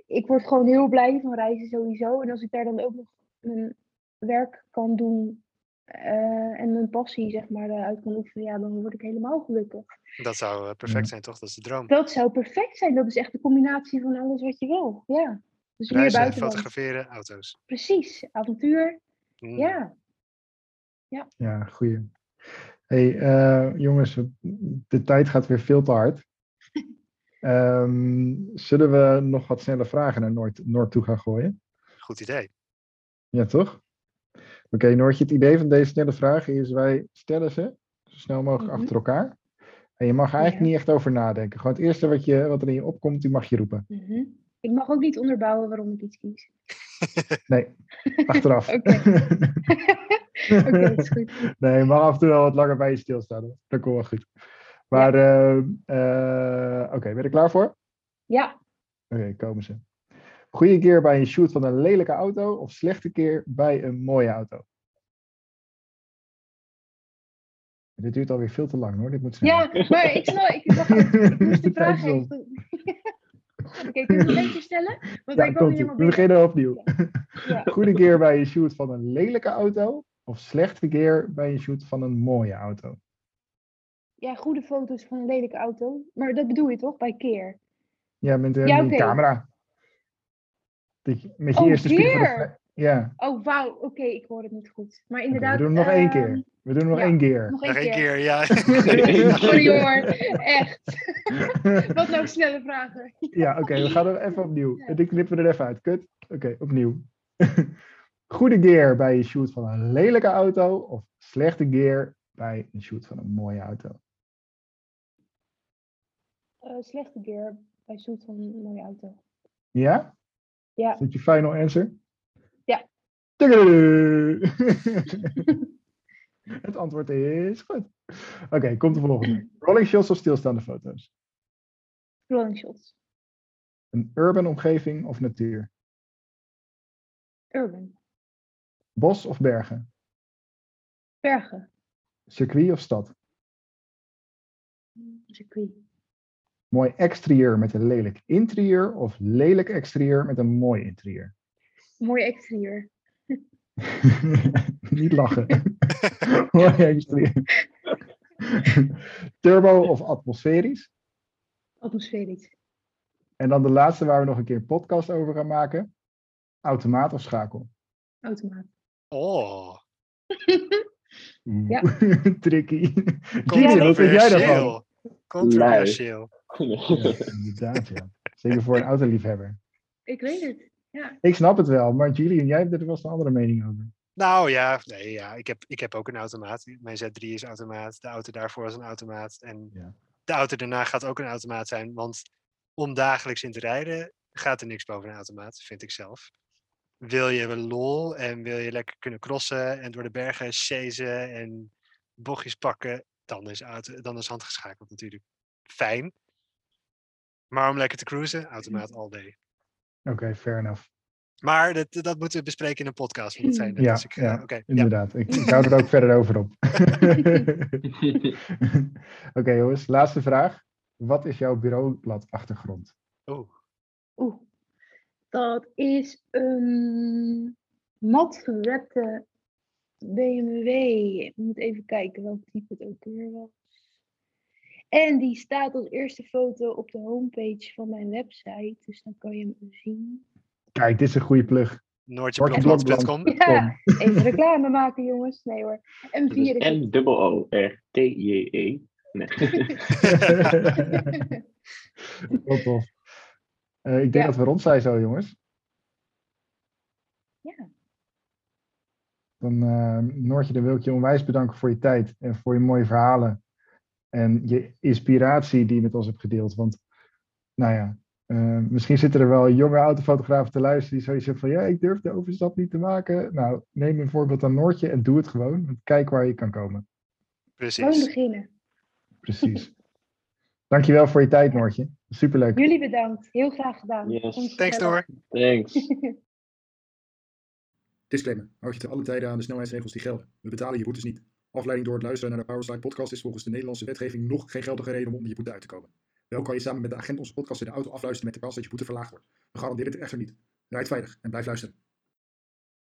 [SPEAKER 4] ik word gewoon heel blij van reizen sowieso. En als ik daar dan ook nog mijn werk kan doen eh, en mijn passie zeg maar uit kan oefenen, ja, dan word ik helemaal gelukkig.
[SPEAKER 1] Dat zou eh, perfect
[SPEAKER 2] Ja.
[SPEAKER 1] zijn, toch? Dat is de droom.
[SPEAKER 4] Dat zou perfect zijn. Dat is echt de combinatie van alles wat je wil. Ja. Dus meer
[SPEAKER 1] Reizen, fotograferen, auto's.
[SPEAKER 4] Precies. Avontuur.
[SPEAKER 1] Mm.
[SPEAKER 4] Ja.
[SPEAKER 2] Ja, goeie. Hey, eh, jongens, de tijd gaat weer veel te hard. [LAUGHS] Ehm, zullen we nog wat snelle vragen naar Noord, Noord toe gaan gooien?
[SPEAKER 1] Goed idee.
[SPEAKER 2] Ja, toch? Oké, Noortje, het idee van deze snelle vragen is: wij stellen ze zo snel mogelijk
[SPEAKER 4] Mhm.
[SPEAKER 2] achter elkaar. En je mag er eigenlijk
[SPEAKER 4] Ja.
[SPEAKER 2] niet echt over nadenken. Gewoon het eerste wat, je, wat er in je opkomt, die mag je roepen.
[SPEAKER 4] Mhm. Ik mag ook niet onderbouwen waarom ik iets kies. [LAUGHS]
[SPEAKER 2] Nee, achteraf. [LAUGHS]
[SPEAKER 4] Oké. [LAUGHS] Oké, is goed.
[SPEAKER 2] nee, je mag af en toe wel wat langer bij je stilstaan. hoor. Dat komt wel goed. Maar, eh, eh, oké, ben je er klaar voor?
[SPEAKER 4] Ja,
[SPEAKER 2] Oké, komen ze. Goede keer bij een shoot van een lelijke auto of slechte keer bij een mooie auto? Dit duurt alweer veel te lang hoor, dit moet
[SPEAKER 4] ja maar ik, snel, ik, moest de [LAUGHS] vraag even... [LAUGHS] Oké, kun je het een keer stellen? Want
[SPEAKER 2] Ja,
[SPEAKER 4] ik
[SPEAKER 2] komt
[SPEAKER 4] helemaal
[SPEAKER 2] We beginnen opnieuw.
[SPEAKER 4] Ja. [LAUGHS]
[SPEAKER 2] Goede keer bij een shoot van een lelijke auto of slechte keer bij een shoot van een mooie auto?
[SPEAKER 4] ja, goede foto's van een lelijke auto. Maar dat bedoel je toch, bij keer?
[SPEAKER 2] Ja, met
[SPEAKER 4] Ja,
[SPEAKER 2] met een camera. Dat je- Met je
[SPEAKER 4] Oh,
[SPEAKER 2] eerste? Ja,
[SPEAKER 4] Oh, wauw, oké, ik hoor het niet goed. Maar inderdaad...
[SPEAKER 2] we doen het nog één
[SPEAKER 4] ehm,
[SPEAKER 2] keer. We doen het nog
[SPEAKER 4] ja.
[SPEAKER 2] één keer.
[SPEAKER 4] Nog
[SPEAKER 1] Nog
[SPEAKER 4] één keer.
[SPEAKER 1] keer, ja. [LAUGHS] [LAUGHS]
[SPEAKER 4] Sorry hoor, echt. [LAUGHS] Wat nou snelle vragen.
[SPEAKER 2] Ja, oké, we gaan er even opnieuw. En die knippen we er even uit. Kut. Oké, opnieuw. Goede gear bij een shoot van een lelijke auto of slechte gear bij een shoot van een mooie auto?
[SPEAKER 4] Eh, slechte keer bij zoet van een mooie auto.
[SPEAKER 2] Ja?
[SPEAKER 4] Ja.
[SPEAKER 2] Is dat je final answer?
[SPEAKER 4] Ja. [LAUGHS]
[SPEAKER 2] Het antwoord is goed. Oké, komt de volgende. Rolling shots of stilstaande foto's?
[SPEAKER 4] Rolling shots.
[SPEAKER 2] Een urban omgeving of natuur?
[SPEAKER 4] Urban.
[SPEAKER 2] Bos of bergen?
[SPEAKER 4] Bergen.
[SPEAKER 2] Circuit of stad?
[SPEAKER 4] Circuit.
[SPEAKER 2] Mooi exterieur met een lelijk interieur of lelijk exterieur met een mooi interieur?
[SPEAKER 4] Mooi exterieur. [LAUGHS]
[SPEAKER 2] Niet lachen. [LAUGHS] mooi exterieur. [LAUGHS] Turbo of atmosferisch?
[SPEAKER 4] Atmosferisch.
[SPEAKER 2] En dan de laatste waar we nog een keer een podcast over gaan maken. Automaat of schakel?
[SPEAKER 4] Automaat.
[SPEAKER 1] Oh,
[SPEAKER 4] Ja.
[SPEAKER 2] Tricky. Gini, wat vind jij daarvan?
[SPEAKER 1] Controversieel. Controversieel.
[SPEAKER 2] Ja, [LAUGHS] inderdaad, ja. Zeker voor een autoliefhebber.
[SPEAKER 4] Ik weet het. Ja.
[SPEAKER 2] Ik snap het wel, maar Julian, jij hebt er wel eens een andere mening over.
[SPEAKER 1] Nou ja, nee, ja ik, heb, ik heb ook een automaat. Mijn Z3 is automaat. De auto daarvoor is een automaat. En
[SPEAKER 2] Ja.
[SPEAKER 1] de auto daarna gaat ook een automaat zijn. Want om dagelijks in te rijden gaat er niks boven een automaat, vind ik zelf. Wil je wel lol en wil je lekker kunnen crossen en door de bergen chasen en bochtjes pakken, dan is, auto, dan is handgeschakeld natuurlijk fijn. Maar om lekker te cruisen, automaat all day.
[SPEAKER 2] Oké, fair enough.
[SPEAKER 1] Maar dat, dat moeten we bespreken in een podcast. Want dat zijn
[SPEAKER 2] Ja,
[SPEAKER 1] ik,
[SPEAKER 2] ja,
[SPEAKER 1] oké, ja.
[SPEAKER 2] Inderdaad, ik, ik hou er ook [LAUGHS] verder over op. [LAUGHS] Oké jongens, laatste vraag. Wat is jouw bureaubladachtergrond?
[SPEAKER 1] Oeh,
[SPEAKER 4] Oeh. Dat is een mat gewepte BMW. Ik moet even kijken welk type het ook weer was. En die staat als eerste foto op de homepage van mijn website. Dus dan kan je hem zien.
[SPEAKER 2] Kijk, dit is een goede plug.
[SPEAKER 1] noortjeblokblad.com.
[SPEAKER 4] Ja, even reclame maken, jongens. Nee hoor. M4
[SPEAKER 3] Dat is
[SPEAKER 4] is het.
[SPEAKER 3] N-O-O-R-T-J-E. Nee. [LAUGHS]
[SPEAKER 2] Heel tof. Eh, ik denk
[SPEAKER 4] Ja.
[SPEAKER 2] dat we rond zijn zo, jongens.
[SPEAKER 4] Ja.
[SPEAKER 2] Dan, eh, Noortje, dan wil ik je onwijs bedanken voor je tijd en voor je mooie verhalen. En je inspiratie die je met ons hebt gedeeld. Want, nou ja, eh, misschien zitten er wel jonge autofotografen te luisteren die zoiets hebben van, ja, ik durf de overstap niet te maken. Nou, neem een voorbeeld aan Noortje en doe het gewoon. Want kijk waar je kan komen.
[SPEAKER 4] Gewoon
[SPEAKER 1] Precies.
[SPEAKER 4] beginnen.
[SPEAKER 2] Precies. [LAUGHS] Dankjewel voor je tijd, Noortje. Superleuk.
[SPEAKER 4] Jullie bedankt. Heel graag gedaan.
[SPEAKER 3] Yes.
[SPEAKER 1] Thanks. Noor.
[SPEAKER 3] Thanks. [LAUGHS]
[SPEAKER 6] Disclaimer. Houd je te alle tijden aan de snelheidsregels die gelden. We betalen je boetes niet. Afleiding door het luisteren naar de Powerslide podcast is volgens de Nederlandse wetgeving nog geen geldige reden om onder je boete uit te komen. Wel kan je samen met de agent onze podcast in de auto afluisteren met de kans dat je boete verlaagd wordt. We garanderen dit echter niet. Rijd veilig en blijf luisteren.